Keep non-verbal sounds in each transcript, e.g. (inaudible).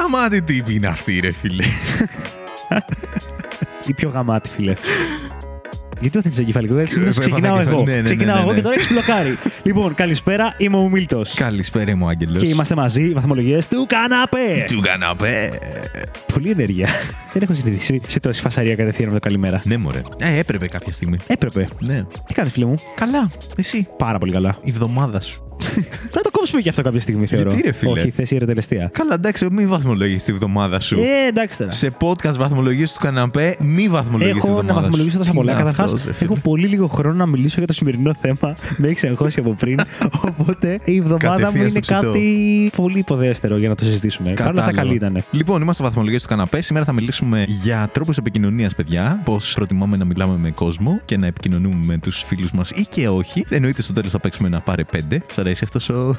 γαμάτη τύπη είναι αυτή, ρε φίλε. Ή πιο γαμάτι, φίλε. Γιατί δεν θέλει εγκεφαλικό, έτσι. Ε, Ξεκινάω έπαθα εγώ. εγκεφαλικό. Ναι, ναι, ναι, Ξεκινάω ναι, εγώ ναι. και τώρα έχεις μπλοκάρει. (laughs) λοιπόν, καλησπέρα, είμαι ο Μίλτος. Καλησπέρα, μου Άγγελος. Και είμαστε μαζί, βαθμολογίες του καναπέ. Του καναπέ. Πολύ ενέργεια. δεν έχω συνειδητήσει σε τόση φασαρία κατευθείαν με το καλημέρα. Ναι, μωρέ. Ε, έπρεπε κάποια στιγμή. Έπρεπε. Ναι. Τι κάνεις, φίλε μου; Καλά. Εσύ. Πάρα πολύ καλά. Η εβδομάδα σου. (laughs) Πρέπει να το κόψουμε και αυτό κάποια στιγμή, θεωρώ. Γιατί, ρε, φίλε; Όχι, θέση ερετελεστία. Καλά, εντάξει, μη βαθμολογείς τη βδομάδα σου. Ε, εντάξει τώρα. Σε podcast βαθμολογίες του καναπέ, μη βαθμολογείς τη Έχω εβδομάδα να βαθμολογήσω τόσα σου. πολλά. Τι είναι Καταρχάς, αυτός, ρε φίλε; έχω πολύ λίγο χρόνο να μιλήσω για το σημερινό θέμα. Με έχεις εγχώσει από πριν. (laughs) Οπότε η εβδομάδα μου Κατευθείαν είναι στο ψητό. κάτι πολύ υποδέστερο για να το συζητήσουμε. Παρ' όλα αυτά, καλή ήταν. Λοιπόν, είμαστε βαθμολογίες του καναπέ. Σήμερα θα μιλήσουμε για τρόπους επικοινωνίας, παιδιά. Πώς προτιμάμε να μιλάμε με κόσμο και να επικοινωνούμε με τους φίλους μας ή και όχι. Εννοείται στο τέλος θα παίξουμε ένα πάρε πέντε. Σ' αρέσει αυτός ο.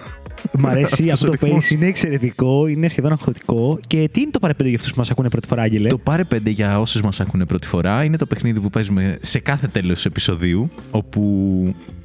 Μ' αρέσει αυτός αυτό ο το ρυθμός. pace, είναι εξαιρετικό, είναι σχεδόν αγχωτικό. Και τι είναι το παρεπέντε για αυτούς που μας ακούνε πρώτη φορά, Άγγελε; Το πάρε 5 για όσους μας ακούνε πρώτη φορά είναι το παιχνίδι που παίζουμε σε κάθε τέλος επεισοδίου. Όπου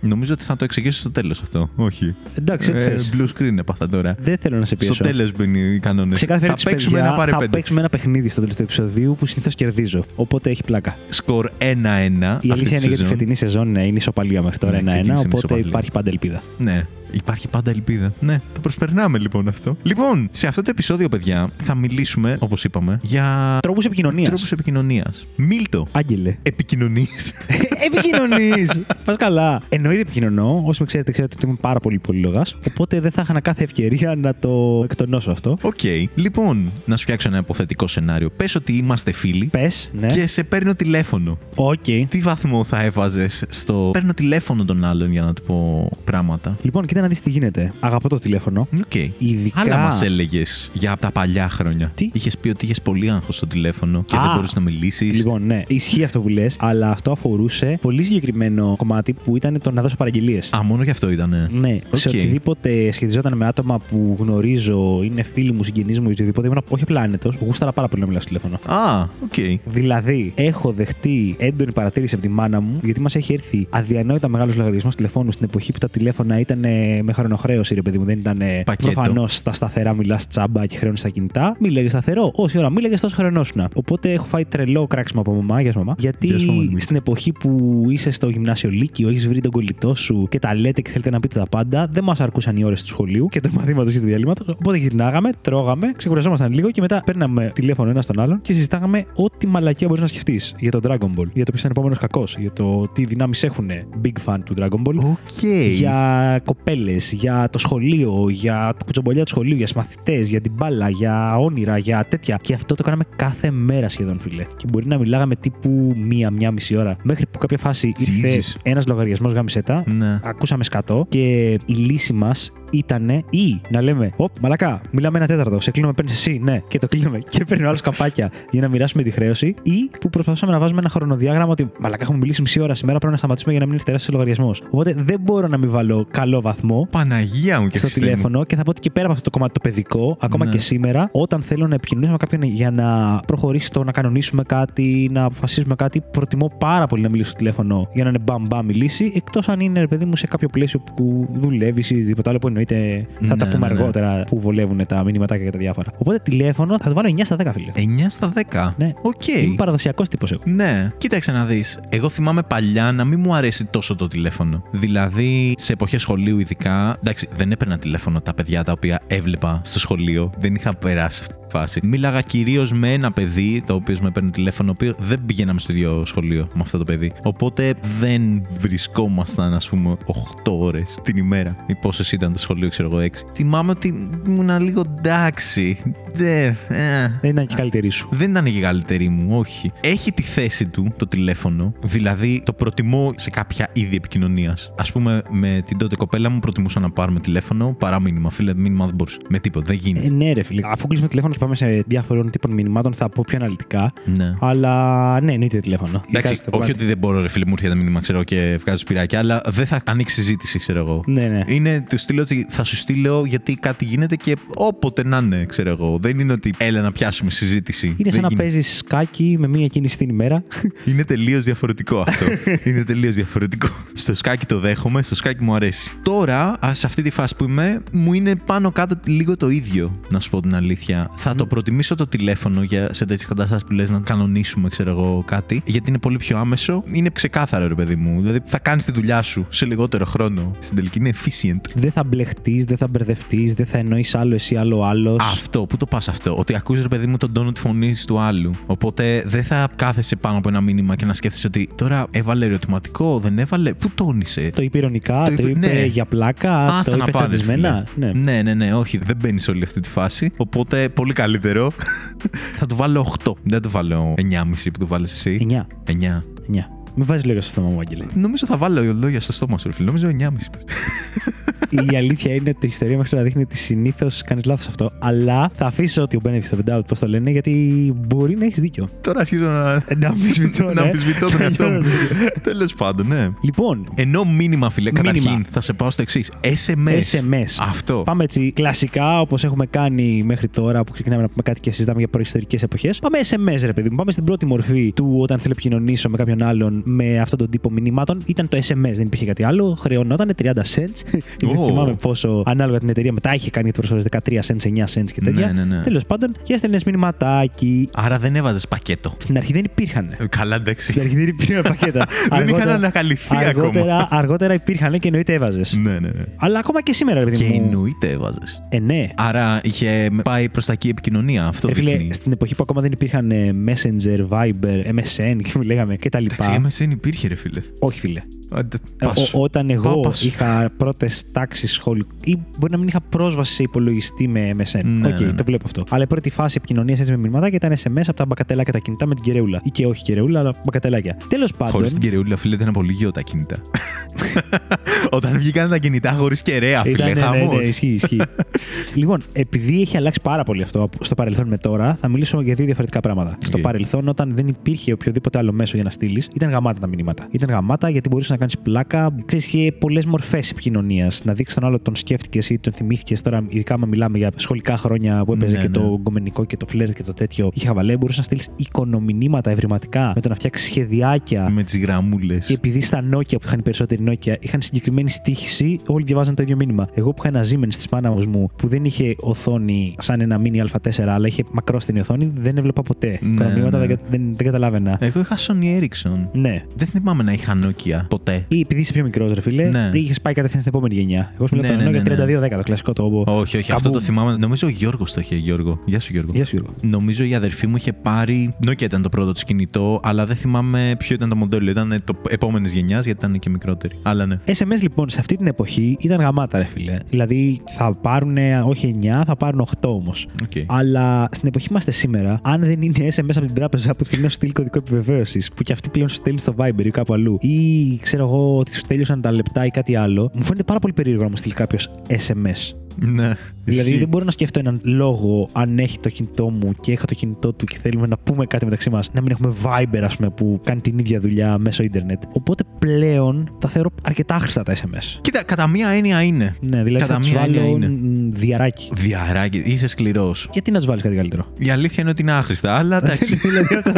νομίζω ότι θα το εξηγήσω στο τέλος αυτό. Όχι. Εντάξει, ό,τι Ε, θες. blue screen έπαθα τώρα. Δεν θέλω να σε πιέσω. Στο τέλος μπαίνει οι κανόνες. Σε κάθε Θα περίπτωση, παίξουμε παιδιά, ένα πάρε θα 5. παίξουμε ένα παιχνίδι στο τέλος του επεισοδίου που συνήθως κερδίζω. Οπότε έχει πλάκα. Σκορ 1-1. Η αυτή αλήθεια τη είναι για τη σεζόν. φετινή σεζόν ναι, είναι ισοπαλία μέχρι τώρα Ναι, 1-1. ξεκίνησε με Οπότε ισοπαλία. υπάρχει πάντα ελπίδα. Ναι. Υπάρχει πάντα ελπίδα. Ναι, το προσπερνάμε λοιπόν αυτό. Λοιπόν, σε αυτό το επεισόδιο, παιδιά, θα μιλήσουμε, όπως είπαμε, για Τρόπους επικοινωνίας. τρόπους επικοινωνίας. Μίλτο. Άγγελε. Επικοινωνεί. (laughs) Επικοινωνείς! (laughs) Πας καλά. Εννοείται επικοινωνώ. Όσοι με ξέρετε, ξέρετε ότι είμαι πάρα πολύ πολυλογάς. Οπότε δεν θα είχα κάθε ευκαιρία να το εκτονώσω αυτό. Οκ. Λοιπόν, να σου φτιάξω ένα υποθετικό σενάριο. Πες ότι είμαστε φίλοι Πες, ναι. και σε παίρνω τηλέφωνο. Οκ. Τι βαθμό θα έβαζες στο. Παίρνω τηλέφωνο των άλλων για να του πω πράγματα. Λοιπόν, κοίτα να δεις τι γίνεται. Αγαπώ το τηλέφωνο. Οκ. Ειδικά. Άλλα μας έλεγες για τα παλιά χρόνια. Τι; Είχες πει ότι είχες πολύ άγχος στο τηλέφωνο και Α. δεν μπορούσες να μιλήσεις. Λοιπόν, ναι, ισχύει αυτό που λες, αλλά αυτό αφορούσε πολύ συγκεκριμένο κομμάτι που ήταν το να δώσω παραγγελίες. Α, μόνο γι' αυτό ήτανε. Ναι, Οκ. σε οτιδήποτε σχετιζόταν με άτομα που γνωρίζω, είναι φίλοι μου, συγγενείς μου ή οτιδήποτε, ήμουν όχι απλά άνετος, γούσταρα πάρα πολύ να μιλάω στο τηλέφωνο. Α, οκ. Δηλαδή, έχω δεχτεί έντονη παρατήρηση από τη μάνα μου, γιατί μας έχει έρθει αδιανόητα μεγάλος λογαριασμός τηλεφώνου στην εποχή που τα τηλέφωνα ήταν ε, με χρονοχρέωση, ρε παιδί μου. Δεν ήταν Πακέτο. προφανώς στα σταθερά μιλάς τσάμπα και χρέωνε στα κινητά. Μίλαγε σταθερό. Όση ώρα μίλαγε, τόσο χρεωνόσουνα. Οπότε έχω φάει τρελό κράξιμο από μαμά, γεια σου μαμά. Γιατί Γεια σου, μαμά μου. στην εποχή που είσαι στο γυμνάσιο Λύκειο, έχεις βρει τον κολλητό σου και τα λέτε και θέλετε να πείτε τα πάντα, δεν μας αρκούσαν οι ώρες του σχολείου και του μαθήματος και του διαλείμματος. Οπότε γυρνάγαμε, τρώγαμε, ξεκουραζόμασταν λίγο και μετά παίρναμε τηλέφωνο ένας τον άλλον και συζητάγαμε ό,τι μαλακία μπορείς να σκεφτείς για τον Dragon Ball, για το ποιος ήταν επόμενος κακός, για το τι δυνάμεις έχουν. Big fan του Dragon Ball. Οκ. Για κοπέλες, για το σχολείο, για το κουτσομπολιά του σχολείου, για μαθητές, για την μπάλα, για όνειρα, για τέτοια. Και αυτό το κάναμε κάθε μέρα σχεδόν, φίλε. Και μπορεί να μιλάγαμε τύπου μία-μία μισή ώρα. Μέχρι που κάποια φάση ήρθε Jesus. ένας λογαριασμός γάμησέ τα, Ναι. ακούσαμε σκατό και η λύση μας ήταν ή να λέμε: Ωπ, μαλάκα, μιλάμε ένα τέταρτο. Σε κλείνουμε, παίρνεις εσύ, ναι, και το κλείνουμε. Και παίρνει ο άλλος καπάκια για να μοιράσουμε τη χρέωση. Ή που προσπαθούσαμε να βάζουμε ένα χρονοδιάγραμμα ότι μαλάκα έχουμε μιλήσει μισή ώρα σήμερα, πρέπει να σταματήσουμε για να μην έχει τεράστιος λογαριασμός. Οπότε δεν μπορώ να μην βάλω καλό βαθμό Παναγία μου και στο Χριστέ μου. τηλέφωνο και θα πω ότι και πέρα από αυτό το κομμάτι το παιδικό, ακόμα Ναι. και σήμερα, όταν θέλω να επικοινωνήσω με κάποιον για να προχωρήσει το να κανονίσουμε κάτι, να αποφασίσουμε κάτι, προτιμώ πάρα πολύ να μιλήσω στο τηλέφωνο για να είναι μπαμ μπαμ η λύση, εκτός αν είναι ρε παιδί μου σε κάποιο πλαίσιο που δουλεύεις ή οτιδήποτε άλλο που εννοείται θα τα Ναι, πούμε ναι, ναι. αργότερα που βολεύουν τα μηνυματάκια και τα διάφορα. Οπότε τηλέφωνο θα το βάλω 9 στα 10, φίλε. 9 στα 10. Ναι. Οκ. Είμαι παραδοσιακός τύπος εγώ. Ναι, κοίταξε να δεις. Εγώ θυμάμαι παλιά να μην μου αρέσει τόσο το τηλέφωνο. Δηλαδή, σε εποχές σχολείου, ειδικά. Εντάξει, δεν έπαιρνα τηλέφωνο τα παιδιά τα οποία έβλεπα στο σχολείο. Δεν είχα περάσει αυτή τη φάση. Μίλαγα κυρίως με ένα παιδί το οποίο με παίρνει τηλέφωνο, το οποίος δεν πηγαίναμε στο ίδιο σχολείο με αυτό το παιδί. Οπότε δεν βρισκόμασταν, ας πούμε, 8 ώρες την ημέρα. Ή πόσες ήταν το σχολείο, ξέρω εγώ, 6. Θυμάμαι ότι ήμουν λίγο εντάξει. Δεν. ε, Δεν ήταν και η καλύτερη σου. δεν ήταν και η καλύτερη μου, όχι. Έχει τη θέση του το τηλέφωνο, δηλαδή το προτιμώ σε κάποια είδη επικοινωνίας. Α πούμε, με την τότε κοπέλα μου προτιμούσα να πάρουμε τηλέφωνο παρά μήνυμα. Φίλε, μήνυμα δεν μπορούσε. Με τίποτα, δεν γίνεται. Ε, ναι, ρε φίλε. Αφού κλείσουμε τηλέφωνο και πάμε σε διάφορων τύπων μηνυμάτων, θα πω πιο αναλυτικά. ναι. Αλλά ναι, εννοείται τηλέφωνο. Εντάξει, Ειδικά στο όχι πλάτη. ότι δεν μπορώ, ρε φίλε, μου έρχεται μήνυμα, ξέρω και βγάζω σπυράκια, αλλά δεν θα ανοίξει συζήτηση, ξέρω εγώ. Ναι, ναι. Είναι του στείλω ότι θα σου στείλω γιατί κάτι γίνεται και όποτε να είναι, ξέρω εγώ. Δεν είναι ότι έλα να πιάσουμε συζήτηση. Είναι Δεν σαν να γίνεται. παίζεις σκάκι με μία κίνηση την ημέρα. Είναι τελείως διαφορετικό αυτό. (laughs) είναι τελείως διαφορετικό. Στο σκάκι το δέχομαι, στο σκάκι μου αρέσει. Τώρα, ας, σε αυτή τη φάση που είμαι, μου είναι πάνω κάτω λίγο το ίδιο, να σου πω την αλήθεια. Θα το προτιμήσω το τηλέφωνο για, σε τέτοιες καταστάσεις που λες να κανονίσουμε, ξέρω εγώ, κάτι. Γιατί είναι πολύ πιο άμεσο. Είναι ξεκάθαρο, ρε παιδί μου. Δηλαδή θα κάνεις τη δουλειά σου σε λιγότερο χρόνο. Στην τελική είναι efficient. Δεν θα μπλεχτείς, δεν θα μπερδευτείς, δεν θα εννοείς άλλο εσύ, άλλο άλλος. Αυτό, πού το πας αυτό; Ότι ακούς ρε παιδί μου τον τόνο της φωνής του άλλου. Οπότε δεν θα κάθεσαι πάνω από ένα μήνυμα και να σκέφτεσαι ότι τώρα έβαλε ερωτηματικό, δεν έβαλε. Πού τόνισε; Το είπε ηρωνικά, Το το, είπε- είπε ναι. για πλάκα, Άστα το να είπε πάνε, τσαντισμένα. φίλε. Ναι. ναι, ναι, ναι, όχι, δεν μπαίνει σε όλη αυτή τη φάση. Οπότε πολύ καλύτερο. θα του βάλω 8. Δεν του βάλω 9,5 που του βάλει εσύ. 9. 9. 9. Μην βάζεις λόγια στο στόμα μου, Άγγελε. Νομίζω θα βάλω λόγια στο στόμα σου, ρε φίλε. Νομίζω 9,5. η αλήθεια είναι ότι η ιστορία μέχρι τώρα δείχνει ότι συνήθως κάνεις λάθος αυτό. Αλλά θα αφήσω ότι ο benefit of the doubt, πώς το λένε, γιατί μπορεί να έχεις δίκιο. Τώρα αρχίζω να. Να αμφισβητώ. να ναι. αμφισβητώ τον εαυτό μου. (laughs) Τέλος πάντων, ναι. Λοιπόν, Ενώ μήνυμα, φίλε, Μήνυμα. καταρχήν θα σε πάω στο εξής. SMS. SMS. Αυτό. Πάμε έτσι κλασικά όπως έχουμε κάνει μέχρι τώρα που ξεκινάμε να πούμε κάτι και συζητάμε για προϊστορικές εποχές. Πάμε SMS, ρε παιδί μου. Πάμε στην πρώτη μορφή του όταν θέλω να επικοινωνήσω με κάποιον άλλον με αυτόν τον τύπο μηνυμάτων. Ήταν το SMS, δεν υπήρχε κάτι άλλο. Χρεωνόταν 30 cents. (laughs) Δεν Ω. θυμάμαι πόσο ανάλογα την εταιρεία μετά είχε κάνει προσφορέ 13 cents, 9 cents και τέτοια. Ναι, ναι, ναι. Τέλος πάντων, και έστελνες μηνυματάκι. Άρα δεν έβαζες πακέτο. Στην αρχή δεν υπήρχαν. Ε, Καλά, εντάξει. Στην αρχή δεν υπήρχαν (laughs) πακέτα. Δεν είχαν ανακαλυφθεί ακόμα. αργότερα, αργότερα υπήρχαν και εννοείται έβαζες. Ναι, ναι, ναι. Αλλά ακόμα και σήμερα, ρε παιδί Και μου. εννοείται έβαζες. Ε, ναι. Άρα είχε πάει προς τα εκεί επικοινωνία. Αυτό Ε, φίλε, δείχνει. στην εποχή που ακόμα δεν υπήρχαν ε, Messenger, Viber, MSN και μου λέγαμε και τα λοιπά. Εντάξει, MSN υπήρχε, ρε φίλε. Όχι, φίλε. Άντε, Ε, πας. ο- όταν εγώ Πά, πας. είχα πρώτες τάξεις σχολικού. ή μπορεί να μην είχα πρόσβαση σε υπολογιστή με MSN. Ναι, Οκ, ναι, ναι. το βλέπω αυτό. Αλλά η πρώτη φάση επικοινωνίας έτσι με μηνύματα ήταν SMS από τα μπακατελάκια τα κινητά με την κεραιούλα. Ή και όχι κεραιούλα, αλλά μπακατελάκια. Τέλος πάντων. Χωρίς την κεραιούλα, φίλε, ήταν πολύ γιολο τα κινητά. (laughs) Όταν βγήκαν τα κινητά χωρίς κεραία, φίλε, Ήταν, ναι, ναι, χαμός. ναι, ισχύει, ισχύει. (laughs) λοιπόν, επειδή έχει αλλάξει πάρα πολύ αυτό από- στο παρελθόν με τώρα, θα μιλήσω για δύο διαφορετικά πράγματα. Στο παρελθόν, όταν δεν υπήρχε οποιοδήποτε άλλο μέσο για να στείλεις, ήταν γαμάτα τα μηνύματα. Ήταν γαμάτα γιατί μπορούσες να κάνεις πλάκα. Ξέρεις, είχε πολλές μορφές επικοινωνίας. Να δείξεις τον άλλο τον σκέφτηκες ή τον θυμήθηκες. Τώρα, ειδικά άμα μιλάμε για σχολικά χρόνια που έπαιζε Ναι, και ναι. το γκομενικό και το φλερτ και το τέτοιο. Είχε χαβαλέ, μπορούσες να στείλεις εικονομηνύματα ευρηματικά με το να φτιάξεις σχεδιάκια. Με τις γραμμούλες. Και επειδή στα Nokia που είχαν οι περισσότεροι Nokia είχαν συγκεκριμένη στίχηση, όλοι διαβάζαν το ίδιο μήνυμα. Εγώ που είχα ένα Siemens της μάνας μου που δεν είχε οθόνη σαν ένα mini Α4, αλλά είχε μακρόστινη οθόνη, δεν έβλεπα ποτέ. Ναι, τα μηνύματα ναι. δεν, δεν, δεν καταλάβαινα. Εγώ είχα Sony Ericsson. Ναι. Δεν θυμάμαι να είχα Nokia ποτέ. Ή επειδή είσαι πιο μικρός, ρε φίλε, Ναι. είχες πάει κατευθείαν στην επόμενη γενιά. Εγώ σου Ναι, μιλάω ναι, το ναι, ναι. Nokia 3210, το κλασικό το. Όχι, όχι, αυτό Καμπούμ. το θυμάμαι. Νομίζω ο Γιώργος το είχε, Γιώργο. Γεια σου, Γιώργο. Γεια σου, Γιώργο. Νομίζω η αδερφή μου είχε πάρει. Nokia ήταν το πρώτο του κινητό, αλλά δεν θυμάμαι ποιο ήταν το μοντέλο. Ήταν το επόμενης γενιάς γιατί ήταν και μικρότερη. Αλλά ναι. SMS λοιπόν σε αυτή την εποχή ήταν γαμάτα, ρε φίλε. Δηλαδή θα πάρουν όχι 9, θα πάρουν 8 όμως. Okay. Αλλά στην εποχή είμαστε σήμερα, αν δεν είναι SMS από την τράπεζα που θέλει να σου στείλει κωδικό επιβεβαίωσης, που και αυτή πλέον σου στέλνει στο Viber ή κάπου αλλού, ή ξέρω εγώ ότι σου τέλειωσαν τα λεπτά ή κάτι άλλο, μου φαίνεται πάρα πολύ περίεργο να μου στείλει κάποιος SMS. Ναι. Δηλαδή Ισχύει. δεν μπορώ να σκεφτώ έναν λόγο αν έχει το κινητό μου και έχω το κινητό του και θέλουμε να πούμε κάτι μεταξύ μας, να μην έχουμε Viber, ας πούμε, που κάνει την ίδια δουλειά μέσω Ιντερνετ. Οπότε πλέον τα θεωρώ αρκετά άχρηστα τα SMS. Κοίτα, κατά μία έννοια είναι. Ναι, δηλαδή Κατά θα τους μία έννοια βάλω είναι. μ, διαράκι. Διαράκι, είσαι σκληρός. Γιατί να τους βάλεις κάτι καλύτερο; Η αλήθεια είναι ότι είναι άχρηστα, αλλά (laughs) εντάξει. δηλαδή αυτό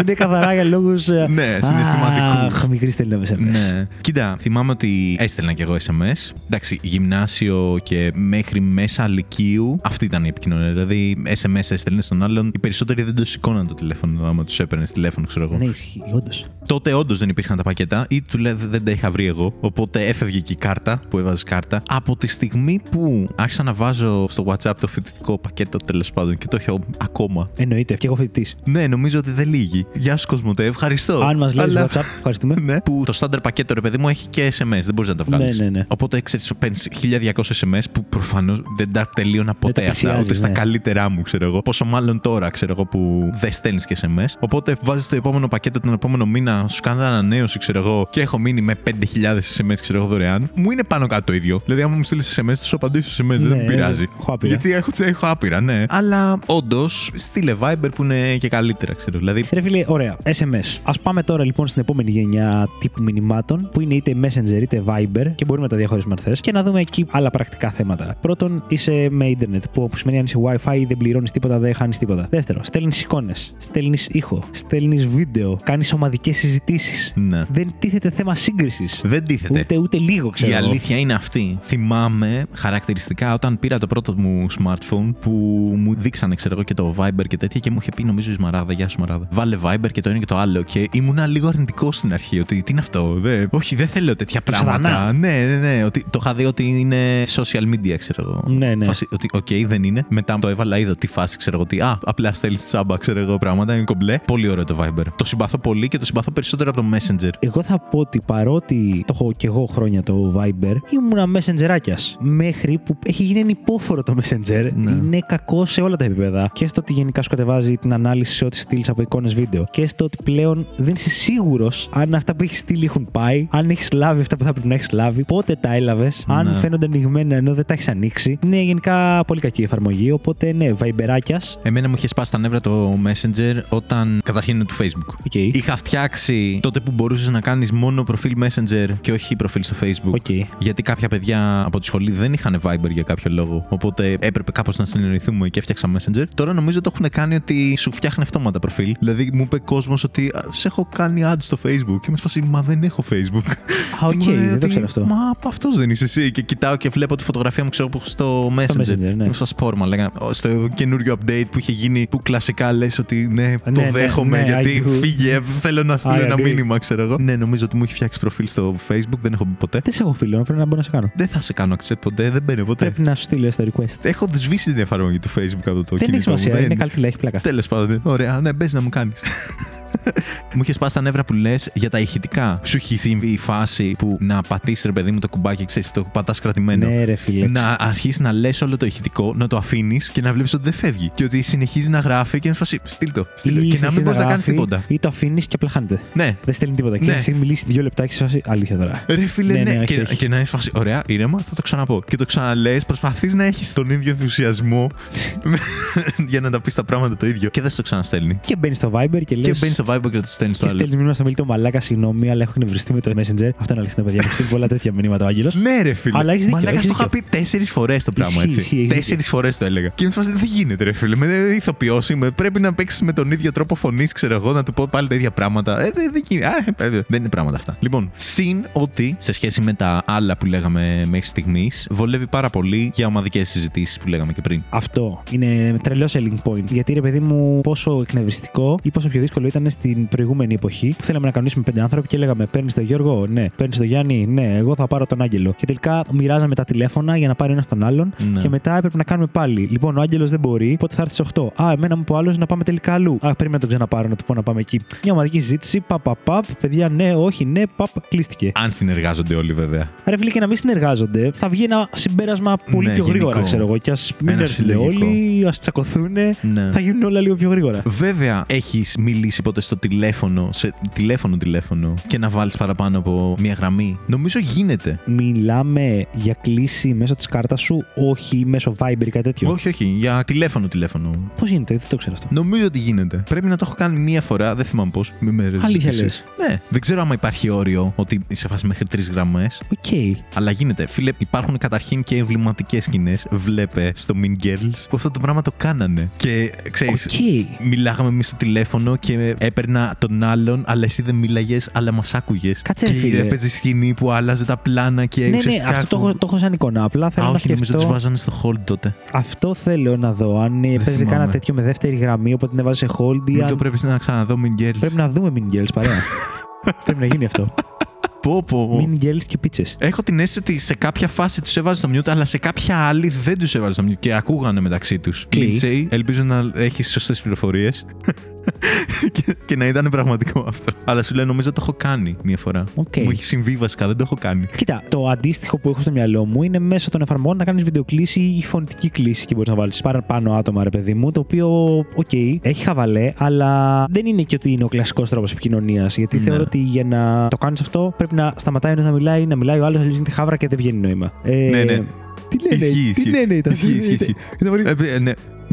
είναι καθαρά για λόγους. Ναι, συναισθηματικού. Αχ, μικρή στέλνει SMS. Ναι. Κοίτα, θυμάμαι ότι έστελνα κι εγώ SMS. Εντάξει, γυμνάσιο και μέχρι μέσα λυκείου αυτή ήταν η επικοινωνία. Δηλαδή, SMS έστελνε στον άλλον. Οι περισσότεροι δεν το σηκώναν το τηλέφωνο άμα τους έπαιρνες τηλέφωνο, ξέρω εγώ. Ναι, ισχύει, όντως. Τότε όντως δεν υπήρχαν τα πακέτα ή του λέει δεν τα είχα βρει εγώ. Οπότε έφευγε και η κάρτα που έβαζες κάρτα. Από τη στιγμή που άρχισα να βάζω στο WhatsApp το φοιτητικό πακέτο τέλος πάντων και το έχω ακόμα. Εννοείται, και εγώ φοιτητής. Ναι, νομίζω ότι δεν λύγει. Γεια σου, Κοσμοτέ, ευχαριστώ. Αν μας λέει Αλλά- WhatsApp, ευχαριστούμε. Ναι. Που το στάνταρ πακέτο, ρε παιδί μου, έχει και SMS. Δεν μπορείς να τα βγάλεις. Ναι, ναι, ναι. Οπότε ξέρεις, παίρνεις 1200 SMS που προφανώς δεν τα τελείωνα ποτέ τα αυτά. πλησιάζεις, Ούτε στα ναι. καλύτερά μου, ξέρω εγώ. Πόσο μάλλον τώρα, ξέρω εγώ, που δεν στέλνεις και SMS. Οπότε βάζεις το επόμενο πακέτο τον επόμενο μήνα, σου κάνει ανανέωση, ξέρω εγώ, και έχω μείνει με 5.000 SMS, ξέρω εγώ, δωρεάν. Μου είναι πάνω κάτω το ίδιο. Δηλαδή, άμα μου στείλεις SMS, θα σου απαντήσω SMS, δεν Ναι, με πειράζει. έχω άπειρα. Γιατί έχω, έχω άπειρα, ναι. Αλλά όντως, στείλε Viber που είναι και καλύτερα, ξέρω. Δηλαδή, Ρε φίλε, ωραία. SMS. Α πάμε τώρα λοιπόν στην επόμενη γενιά τύπου μηνυμάτων, που είναι είτε Messenger είτε Viber και μπορούμε να τα διαχωρίσουμε αν θες, και να δούμε εκεί άλλα πρακτικά θέματα. Πρώτον, είσαι με ίντερνετ, που σημαίνει αν είσαι WiFi δεν πληρώνεις τίποτα, δεν χάνεις τίποτα. Δεύτερο, στέλνεις εικόνες, στέλνεις ήχο, στέλνεις βίντεο, κάνεις ομαδικές συζητήσεις. Ναι. Δεν τίθεται θέμα σύγκρισης. Δεν τίθεται. Ούτε, ούτε λίγο, ξέρω. Η εγώ. αλήθεια είναι αυτή. Θυμάμαι χαρακτηριστικά όταν πήρα το πρώτο μου smartphone που μου δείξανε, ξέρω εγώ, και το Viber και τέτοια και μου είχε πει, νομίζω η Σμαράγδα, γεια σου Σμαράγδα. Βάλε Viber και το ένα και το άλλο. Και ήμουνα λίγο αρνητικός στην αρχή. Ότι τι είναι αυτό. Δε, όχι, δεν θέλω τέτοια Το πράγματα. σατανά. Ναι, ναι, ναι. Ότι, το είχα δει ότι είναι social media, ξέρω εγώ. Ναι, ναι. Φάση, ότι, οκ, δεν είναι. Μετά το έβαλα, είδα τι φάση, ξέρω εγώ. Ότι, α, απλά στέλνεις τσάμπα, ξέρω εγώ πράγματα. Είναι κομπλέ. Πολύ ωραίο το Viber. Το συμπαθώ πολύ και το συμπαθώ περισσότερο από το Messenger. Εγώ θα πω ότι παρότι το έχω και εγώ χρόνια το Viber, ήμουνα messengerάκιας. Μέχρι που έχει γίνει ανυπόφορο το Messenger. Ναι. Είναι κακό σε όλα τα επίπεδα. Και στο ότι γενικά σου κατεβάζει την ανάλυση σε ό,τι στείλεις από εικόνες βίντεο. Και στο ότι πλέον δεν είσαι σίγουρος αν αυτά που έχεις στείλει έχουν πάει, αν έχεις λάβει αυτά που θα πρέπει να έχεις λάβει, πότε τα έλαβες, αν Ναι. φαίνονται ανοιγμένα ενώ δεν τα έχεις ανοίξει. Είναι γενικά πολύ κακή η εφαρμογή. Οπότε ναι, Viberάκια. Εμένα μου είχε σπάσει τα νεύρα το Messenger όταν καταρχήν είναι του Facebook. Οκ. Είχα φτιάξει τότε που μπορούσες να κάνεις μόνο προφίλ Messenger και όχι προφίλ στο Facebook. Οκ. Γιατί κάποια παιδιά από τη σχολή δεν είχαν Viber για κάποιο λόγο. Οπότε έπρεπε κάπως να συνεννοηθούμε και έφτιαξα Messenger. Τώρα νομίζω το έχουν κάνει ότι σου φτιάχνει αυτόματα προφίλ. Δηλαδή μου είπε κόσμος ότι «Α, σε έχω κάνει ads στο Facebook. Και με σφασί, μα δεν έχω Facebook. Α, οκ, Και μου λέει δεν το ότι, ξέρω αυτό. Μα αυτός δεν είσαι εσύ. Και κοιτάω και βλέπω τη φωτογραφία μου, ξέρω που έχω στο Messenger. Messenger, ναι. Μου στα σπόρμα, λέγα. Στο καινούριο update που είχε γίνει, που κλασικά λες ότι ναι, το ναι, δέχομαι ναι, γιατί I do. φύγε, θέλω να στείλω I ένα agree. μήνυμα, ξέρω εγώ. Ναι, νομίζω ότι μου έχει φτιάξει προφίλ στο Facebook, δεν έχω μπει ποτέ. Δεν σε έχω φίλο, πρέπει να μπορώ να σε κάνω. Δεν θα σε κάνω accept ποτέ, δεν μπαίνω ποτέ. Πρέπει να σου στείλω στο request. Έχω σβήσει την εφαρμογή του Facebook από το Δεν έχει κινητό μου. σημασία, είναι καλή τηλά, έχει πλάκα. Τέλος πάντων. Ωραία, ναι, μπες να μου κάνεις. (laughs) μου είχες σπάσει τα νεύρα που λες για τα ηχητικά. Σου έχει συμβεί η φάση που να πατήσεις ρε παιδί μου το κουμπάκι, ξέρεις, το πατάς κρατημένο. Ναι, ρε φίλε. Να αρχίσεις να λες όλο το ηχητικό, να το αφήνεις και να βλέπεις ότι δεν φεύγει. Και ότι συνεχίζει να γράφει και να φάσει. Στείλ το. Στείλ το. Ή Και να μην συνεχίζει μπορείς να κάνεις γράφει, τίποτα. Ή το αφήνεις και απλά χάνεται. Ναι. Δεν στέλνει τίποτα. Και Ναι. εσύ μιλήσει δύο λεπτά και σε φάση αλήθεια τώρα. Ρε φίλε, Ναι, ναι, ναι, όχι, και, όχι. και να έχεις φάση. Ωραία, ήρεμα, θα το ξαναπώ. Και το ξαναλέ, προσπαθείς να έχεις τον ίδιο ενθουσιασμό (laughs) (laughs) για να τα πεις τα πράγματα το ίδιο. Και δεν στο ξαναστέλνει. Και μπαίνεις στο Viber και λες. Και μπαίνεις στο Viber και το στέλνεις στο Και άλλο. στέλνει μήνυμα στο μίλητο μαλάκα, συγγνώμη, αλλά έχω εκνευριστεί με το Messenger. Αυτό είναι αλήθεια, παιδιά. Μου στείλει πολλά τέτοια μηνύματα ο Άγγελος. Ναι, ρε φίλε. Αλλά έχεις δίκιο, Μαλάκα, έχεις το είχα δίκιο. πει τέσσερις φορές το πράγμα Ισχύει, έτσι. ισχύει, έχεις Τέσσερις φορές το έλεγα. Και μου φάση δεν γίνεται, ρε φίλε. Με ηθοποιό είμαι. Πρέπει να παίξεις με τον ίδιο τρόπο φωνής, ξέρω εγώ, να του πω πάλι τα ίδια πράγματα. Ε, δεν, δεν γίνεται. Α, ε, ε, δεν είναι πράγματα αυτά. Λοιπόν, συν ότι σε σχέση με τα άλλα που λέγαμε μέχρι στιγμής, βολεύει πάρα πολύ για ομαδικές συζητήσεις που λέγαμε και πριν. Αυτό είναι τρελός selling point. Γιατί ρε παιδί μου, πόσο εκνευριστικό ή πόσο πιο δύσκολο ήταν στην προηγούμενη εποχή που θέλαμε να κανονίσουμε πέντε άνθρωποι και λέγαμε Παίρνεις τον Γιώργο, ναι. Παίρνεις τον Γιάννη, ναι. Εγώ θα πάρω τον Άγγελο. Και τελικά μοιράζαμε τα τηλέφωνα για να πάρει ένας τον άλλον Ναι. και μετά έπρεπε να κάνουμε πάλι. Λοιπόν, ο Άγγελος δεν μπορεί, οπότε θα έρθει στις 8. Α, εμένα μου είπε ο άλλος να πάμε τελικά αλλού. Α, πρέπει να τον ξαναπάρω να του πω να πάμε εκεί. Μια ομαδική συζήτηση, παπ, παπ, παπ, παιδιά, ναι, όχι, ναι, παπ, κλείστηκε. Αν συνεργάζονται όλοι, βέβαια. Ρε φίλε, και να μην συνεργάζονται, θα βγει ένα συμπέρασμα πολύ Ναι, πιο γρήγορα, γενικό. ξέρω εγώ. Και ας μην Ένα έρθουν συλλογικό. όλοι, ας τσακωθούν, Ναι. θα γίνουν όλα λίγο πιο γρήγορα. Βέβαια, έχεις μιλήσει ποτέ στο τηλέφωνο, σε τηλέφωνο τηλέφωνο και να βάλεις παραπάνω από μία γραμμή. Νομίζω γίνεται. Μιλάμε για κλήση μέσω της κάρτας σου, όχι μέσω Viber ή κάτι τέτοιο; Όχι, όχι, για τηλέφωνο τηλέφωνο. Πώς γίνεται, δεν το ξέρω αυτό. Νομίζω ότι γίνεται. Πρέπει να το έχω κάνει μία φορά, δεν θυμάμαι πώς. Μη με Αλήθεια ρωτήσεις. λες. Ναι, δεν ξέρω άμα υπάρχει όριο ότι σε φάση μέχρι τρεις γραμμές. Οκ. Αλλά γίνεται. Φίλε, υπάρχουν καταρχήν και εμβληματικές σκηνές. Βλέπε στο Mean Girls που αυτό το πράγμα το κάνανε. Και ξέρεις, Οκ. μιλάγαμε εμείς στο τηλέφωνο και έπαιρνα τον άλλον, αλλά εσύ δεν μίλαγε, αλλά μας άκουγες. Κάτσε, και ρε φίλε. έπαιζε σκηνή που άλλαζε τα πλάνα και Ναι, ναι, ουσιαστικά. αυτό το, άκουγα- έχω- το έχω σαν εικόνα. Απλά θέλω Α, να όχι, νομίζω σκεφτώ. του βάζανε στο hold τότε. Αυτό θέλω να δω. Αν παίζει θυμάμαι. κανένα τέτοιο με δεύτερη γραμμή, οπότε την έβαζε σε hold ή Μην το αν. πρέπει να ξαναδώ Mean Girls. Πρέπει να δούμε Mean Girls παρέα. (laughs) Πρέπει να γίνει αυτό. Πω, πω. Mean Girls και πίτσε. Έχω την αίσθηση ότι σε κάποια φάση τους έβαζε στο mute, αλλά σε κάποια άλλη δεν τους έβαζε στο mute και ακούγανε μεταξύ τους. Lindsay, ελπίζω να έχεις σωστές πληροφορίες. (laughs) και, και να ήταν πραγματικό αυτό. Αλλά σου λέω, νομίζω το έχω κάνει μία φορά. Οκ. Μου έχει συμβεί βασικά, δεν το έχω κάνει. Κοίτα, το αντίστοιχο που έχω στο μυαλό μου είναι μέσω των εφαρμογών να κάνεις βιντεοκλήση ή φωνητική κλήση και μπορείς να βάλεις παραπάνω άτομα, ρε παιδί μου. Το οποίο, οκ, έχει χαβαλέ, αλλά δεν είναι και ότι είναι ο κλασικός τρόπος επικοινωνίας. Γιατί Ναι. θεωρώ ότι για να το κάνεις αυτό πρέπει να σταματάει ένας να μιλάει, να μιλάει ο άλλος, αλλιώς γίνεται χάβρα και δεν βγαίνει νόημα. Ε, Ναι, ναι. Τι λένε, Ισχύει, τι ισχύει. λένε, ήταν Ισχύει, ισχύει,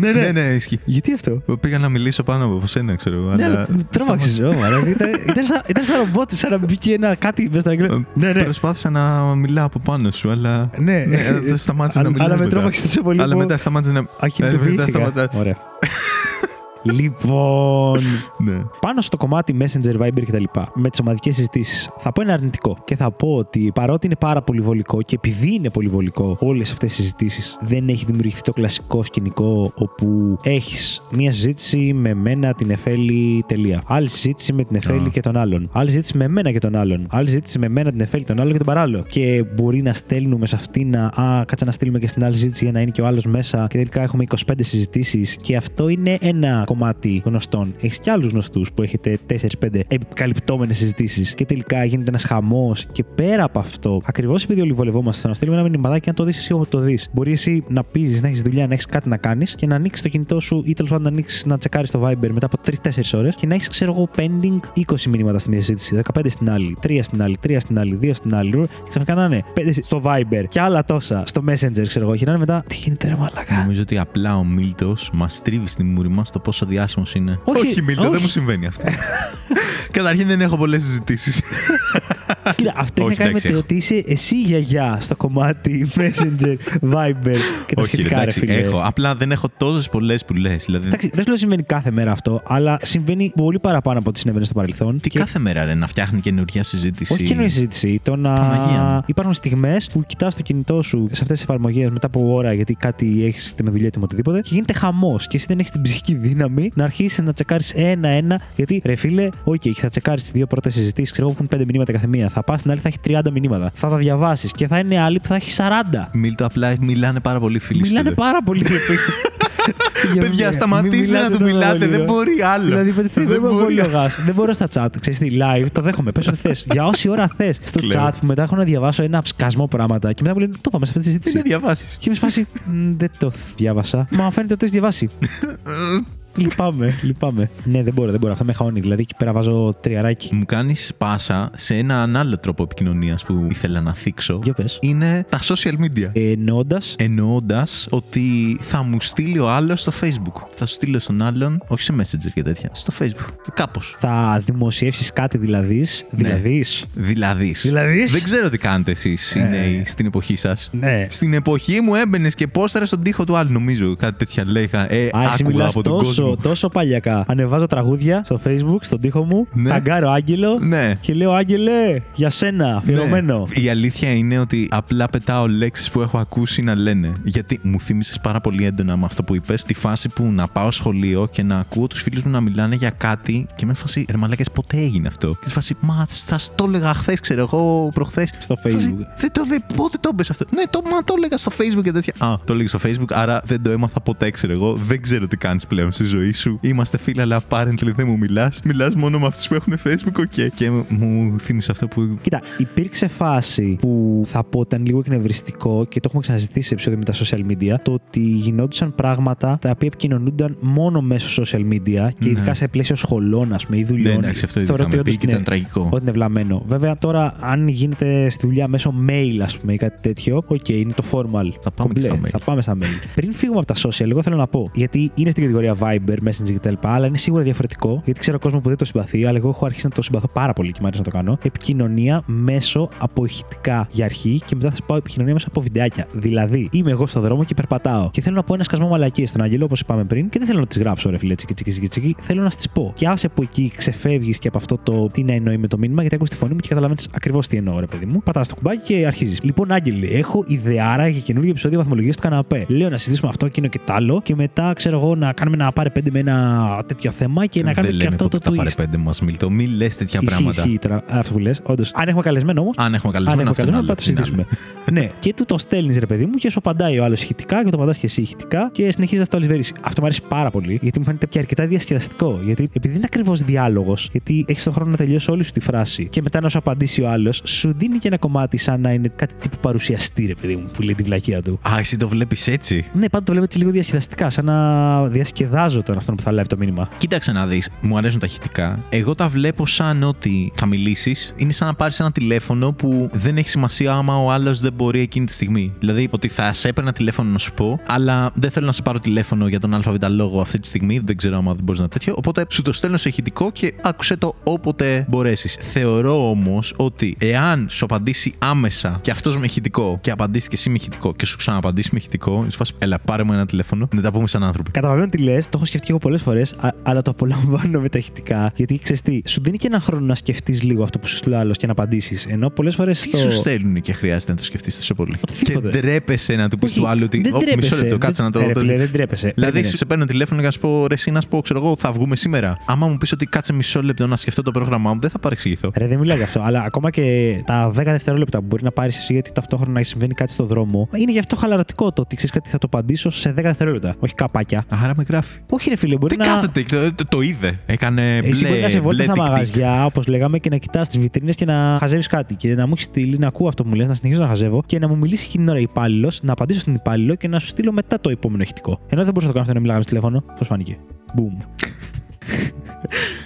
ισχύει. Ήταν πολύ- Ε, ε, ναι. Ναι, ναι, ναι, ισχύει. Γιατί αυτό; Πήγα να μιλήσω πάνω από σένα, ξέρω εγώ. Ναι, αλλά αλλά τρόμαξες ζώο, ήταν, ήταν, σαν, ήταν σαν ρομπότ, σαν να μπήκε ένα κάτι μέσα στην αγγλία. Ναι, ναι. Προσπάθησα να μιλάω από πάνω σου, αλλά. Ναι, δεν σταμάτησε να Αλλά- μιλάς Αλλά με μετά. τρόμαξες τόσο πολύ. Αλλά που μετά σταμάτησε να. Ε, μετά ακινητοποιήθηκα. σταμάτησα- Ωραία. Λοιπόν, (laughs) Ναι. πάνω στο κομμάτι Messenger, Viber κτλ. Με τις ομαδικές συζητήσεις, θα πω ένα αρνητικό. Και θα πω ότι παρότι είναι πάρα πολύ βολικό και επειδή είναι πολύ βολικό όλες αυτές οι συζητήσεις, δεν έχει δημιουργηθεί το κλασικό σκηνικό όπου έχεις μία συζήτηση με μένα, την Εφέλη, τελεία. Άλλη συζήτηση με την Εφέλη Α. και τον άλλον. Άλλη συζήτηση με μένα και τον άλλον. Άλλη συζήτηση με μένα, την Εφέλη, τον άλλον και τον παράλληλο. Και μπορεί να στέλνουμε σε αυτή να. Α, κάτσε να στείλουμε και στην άλλη συζήτηση για να είναι και ο άλλος μέσα. Και τελικά έχουμε 25 συζητήσεις. Και αυτό είναι ένα κομμάτι γνωστών. Έχεις και άλλους γνωστούς που έχετε 4-5 επικαλυπτόμενες συζητήσεις. Και τελικά γίνεται ένας χαμός. Και πέρα από αυτό, ακριβώς επειδή όλοι βολευόμαστε στο να στείλουμε ένα μηνυματάκι, αν το δεις εσύ όπου το δεις. Μπορεί εσύ να πει, να έχεις δουλειά, να έχεις κάτι να κάνεις και να ανοίξεις το κινητό σου ή τέλος πάντων να ανοίξεις να τσεκάρεις το Viber μετά από 3-4 ώρες και να έχεις, ξέρω εγώ, pending 20 μηνύματα στη μία συζήτηση, 15 στην άλλη, 3 στην άλλη, 3 στην άλλη, 2 στην άλλη. Και ξαφνικά να είναι 5 στο Viber και άλλα τόσα στο Messenger, ξέρω εγώ. Και να είναι μετά. Τι γίνεται, ρε Μαλακά. Νομίζω ότι απλά ο Μίλτος μας τρίβει στη μούρη μας το πόσο διάσημος είναι. Όχι, Μίλτο, όχι. δεν μου συμβαίνει αυτό. (laughs) Καταρχήν δεν έχω πολλές συζητήσεις. (laughs) Κοίτα, αυτό έχει Όχι, να κάνει με εντάξει, το έχω. ότι είσαι εσύ γιαγιά στο κομμάτι Messenger, Viber και τα Όχι, ρε, σχετικά, ρε εντάξει, φίλε. έχω. Απλά δεν έχω τόσες πολλές που λες. Δηλαδή, Εντάξει, δεν σου λέω συμβαίνει κάθε μέρα αυτό, αλλά συμβαίνει πολύ παραπάνω από ό,τι συνέβαινε στο παρελθόν. τι Και κάθε μέρα ρε, να φτιάχνει καινούργια συζήτηση; Όχι καινούργια συζήτηση. Το να. Παναγία μου. Υπάρχουν στιγμές που κοιτάς το κινητό σου σε αυτές τις εφαρμογές μετά από ώρα γιατί κάτι έχεις είτε με δουλειά είτε με οτιδήποτε και γίνεται χαμός. Και εσύ δεν έχεις την ψυχική δύναμη να αρχίσεις να τσεκάρεις ένα-ένα. Γιατί ρε φίλε, οκ, θα τσεκάρεις τις δύο πρώτες συζητήσεις, ξέρω εγώ που είναι 5 μηνύματα κάθε μία. Θα πας στην άλλη θα έχει 30 μηνύματα. Θα τα διαβάσεις και θα είναι άλλη που θα έχει 40. Μίλτο, απλά μιλάνε πάρα πολύ φίλοι σου, Μιλάνε δε. πάρα πολύ. ρε φίλε. Για Παιδιά, μην σταματήστε να του τόσο μιλάτε. πολύ, Δεν ρε. μπορεί άλλο. Δηλαδή, παιδί, δεν, Δεν είμαι μπορεί. πολύ λογάς. Δεν μπορώ στα chat. Ξέρεις τι, live, το δέχομαι. Πες ό,τι θες. Για όση ώρα θες. Στο Κλαίω. chat που μετά έχω να διαβάσω ένα σκασμό πράγματα και μετά μου λένε Το πάμε σε αυτή τη Τι να συζήτηση. διαβάσεις; Και είμαι σε φάση, «Μ, Δεν το διάβασα. Μα φαίνεται ότι το έχεις διαβάσει. (laughs) λυπάμαι, λυπάμαι. Ναι, δεν μπορώ, δεν μπορώ. Αυτό με χαώνει. Δηλαδή, εκεί πέρα βάζω τριαράκι. Μου κάνεις πάσα σε έναν άλλο τρόπο επικοινωνίας που ήθελα να θίξω. Για πες. Είναι τα social media. Εννοώντας. Εννοώντας ότι θα μου στείλει ο άλλος στο Facebook. Θα σου στείλω στον άλλον, όχι σε Messenger και τέτοια, στο Facebook. Κάπως. Θα δημοσιεύσεις κάτι δηλαδή. Δηλαδή. Δηλαδή. Δηλαδή. Δεν ξέρω τι κάνετε εσείς οι Ε. νέοι στην εποχή σας. Ναι. Στην εποχή μου έμπαινες και πόσταρες στον τοίχο του άλλου, νομίζω. Κάτι τέτοια λέγα. Ε, Α, εσύ άκουγα μιλάς από τον τόσο, κόσμο. Τόσο παλιακά. Ανεβάζω τραγούδια στο Facebook, στον τοίχο μου, Ναι. ταγκάρω Άγγελο Ναι. και λέω Άγγελε, για σένα, αφιερωμένο. Ναι. Η αλήθεια είναι ότι απλά πετάω λέξεις που έχω ακούσει να λένε. Γιατί μου θύμισες πάρα πολύ έντονα με αυτό που είπες, τη φάση που να πάω σχολείο και να ακούω τους φίλους μου να μιλάνε για κάτι και με φάση ρε μαλάκες, ποτέ έγινε αυτό. Και τη φάση, μα θα το έλεγα χθες, ξέρω εγώ, προχθές. Στο Facebook. Δεν το λέει, πότε το είπες αυτό. Ναι, το, μα το έλεγα στο Facebook και τέτοια. Α, το έλεγε στο Facebook, άρα δεν το έμαθα ποτέ, ξέρω εγώ. Δεν ξέρω τι κάνεις πλέον στη ζωή σου. Είμαστε φίλοι, αλλά apparently δεν μου μιλάς. Μιλάς μόνο με αυτούς που έχουν Facebook, οκ. Και μου θύμισε αυτό που Κοίτα, υπήρξε φάση που θα πω ήταν λίγο εκνευριστικό και το έχουμε ξανασυζητήσει σε επεισόδιο με τα social media. Το ότι γινόντουσαν πράγματα τα οποία επικοινωνούνταν μόνο μέσω social media και ειδικά Ναι. σε πλαίσιο σχολών, ας πούμε, ή δουλειών. Ναι, εντάξει, αυτό ήδη Θεωρώ είχαμε ότι πει όντως, και ήταν ναι, τραγικό. Ότι είναι βλαμμένο. Βέβαια, τώρα, αν γίνεται στη δουλειά μέσω mail, ας πούμε, ή κάτι τέτοιο, οκ, είναι το formal. Θα πάμε και Κομπλέ, στα mail. Θα πάμε στα mail. Πριν φύγουμε από τα social, εγώ θέλω να πω, γιατί είναι στην κατηγορία Viber, Messenger κτλ. Αλλά είναι σίγουρα διαφορετικό, γιατί ξέρω κόσμος που δεν το συμπαθεί, αλλά εγώ έχω αρχίσει να το συμπαθώ πάρα πολύ και μου αρέσει να το κάνω. Επικοινωνία μέσω από ηχητικά για αρχή και μετά θα σας πάω επικοινωνία μέσω από βιντεάκια. Δηλαδή, είμαι εγώ στο δρόμο και περπατάω και θέλω να πω ένα σκασμό μαλακίες στον Άγγελο, όπως είπαμε πριν, και δεν θέλω να τις γράψω, ρε φίλε, τσικι, τσικι, τσικι, τσικι. Θέλω να τις πω. Και άσε που εκεί ξεφεύγεις και από αυτό το τι να εννοεί με το μήνυμα, γιατί ακούς τη φωνή μου και καταλαβαίνεις ακριβώς τι εννοώ, ρε παιδί μου. Πατάς το κουμπάκι και αρχίζεις. Λοιπόν, Άγγελε, έχω ιδεάρα για καινούργιο επεισόδιο βαθμολογίας του καναπέ. Λέω να συζητήσουμε αυτό, εκείνο και τ' άλλο και μετά, ξέρω εγώ, να κάνουμε ένα πάρε πέντε με ένα τέτοιο θέμα και να κάνουμε δεν και λέμε αυτό ποτέ το τα πάρε twist. πέντε μας, Μίλτο. Μην λες τέτοια Ισχύει, πράγματα. ισχύει τώρα αυτό που λες. Όντως. Αν έχουμε καλεσμένο όμως. Αν έχουμε Αν καλεσμένο, έχουμε αυτό είναι καλεσμένο, άλλο. θα το συζητήσουμε. ναι, και του το στέλνεις, ρε παιδί μου, και σου απαντάει ο άλλος ηχητικά και το απαντάς και εσύ ηχητικά και συνεχίζεις αυτό όλη βέρηση. Αυτό μου αρέσει πάρα πολύ, γιατί μου φαίνεται και αρκετά διασκεδαστικό. Γιατί επειδή είναι ακριβώς διάλογος, γιατί έχεις τον χρόνο να τελειώσει όλη σου τη φράση και μετά να σου απαντήσει ο άλλος, σου δίνει και ένα κομμάτι σαν να είναι κάτι τύπου παρουσιαστή, ρε παιδί μου, που λέει τη βλακεία του. Α, εσύ το βλέπεις έτσι; Ναι, πάντα το βλέπω έτσι λίγο διασκεδαστικά, σαν να διασκεδάζω φαντάζω τον αυτόν που θα λάβει το μήνυμα. Κοίταξε να δεις, μου αρέσουν τα ηχητικά. Εγώ τα βλέπω σαν ότι θα μιλήσεις, είναι σαν να πάρεις ένα τηλέφωνο που δεν έχει σημασία άμα ο άλλος δεν μπορεί εκείνη τη στιγμή. Δηλαδή, ότι θα σε έπαιρνα τηλέφωνο να σου πω, αλλά δεν θέλω να σε πάρω τηλέφωνο για τον ΑΒ λόγο αυτή τη στιγμή, δεν ξέρω άμα δεν μπορείς να τέτοιο. Οπότε σου το στέλνω σε ηχητικό και άκουσε το όποτε μπορέσεις. Θεωρώ όμως ότι εάν σου απαντήσει άμεσα και αυτός με ηχητικό και απαντήσει και εσύ με ηχητικό και σου ξαναπαντήσει με ηχητικό, είναι φάση, έλα, πάρε μου ένα τηλέφωνο, να τα πούμε σαν άνθρωποι. Καταλαβαίνω τι λες, το έχω σκεφτεί εγώ πολλές φορές, αλλά το απολαμβάνω (laughs) με τα ηχητικά. Γιατί ξέρεις τι, σου δίνει και ένα χρόνο να σκεφτείς λίγο αυτό που σου στείλει άλλος και να απαντήσεις. Ενώ πολλές φορές. Τι σου στέλνουν και χρειάζεται να το σκεφτείς τόσο πολύ; Και ντρέπεσαι να του πεις του άλλου ότι. Όχι, μισό λεπτό, κάτσε να το. Δεν τρέπεσαι. Δηλαδή, σε παίρνω τηλέφωνο για να σου πω ρε, εσύ να σου πω, ξέρω εγώ, θα βγούμε σήμερα. Άμα μου πεις ότι κάτσε μισό λεπτό να σκεφτώ το πρόγραμμά μου, δεν θα παρεξηγηθώ. Ρε, δεν μιλάω γι' αυτό. Αλλά ακόμα και τα 10 δευτερόλεπτα που μπορεί να πάρεις εσύ γιατί ταυτόχρονα συμβαίνει κάτι στο δρόμο, είναι γι' αυτό χαλαρωτικό το ότι ξέρεις κάτι θα το απαντήσω σε 10 δευτερόλεπτα. Όχι καπάκια. Άρα με γράφει. Όχι, ρε φίλε, μπορεί Τι να. κάθεται, το, το είδε. Έκανε μπλε. Εσύ μπορείς να σε μπλε βόλτα στα τικ-τικ. μαγαζιά, όπως λέγαμε, και να κοιτάς τις βιτρίνες και να χαζεύεις κάτι. Και να μου έχεις στείλει, να ακούω αυτό που μου λες, να συνεχίσω να χαζεύω και να μου μιλήσει εκείνη την ώρα υπάλληλος, να απαντήσω στην υπάλληλο και να σου στείλω μετά το επόμενο ηχητικό. Ενώ δεν μπορούσα να το κάνω αυτό να μιλάγαμε στο τηλέφωνο. Πώς φάνηκε. Μπουμ.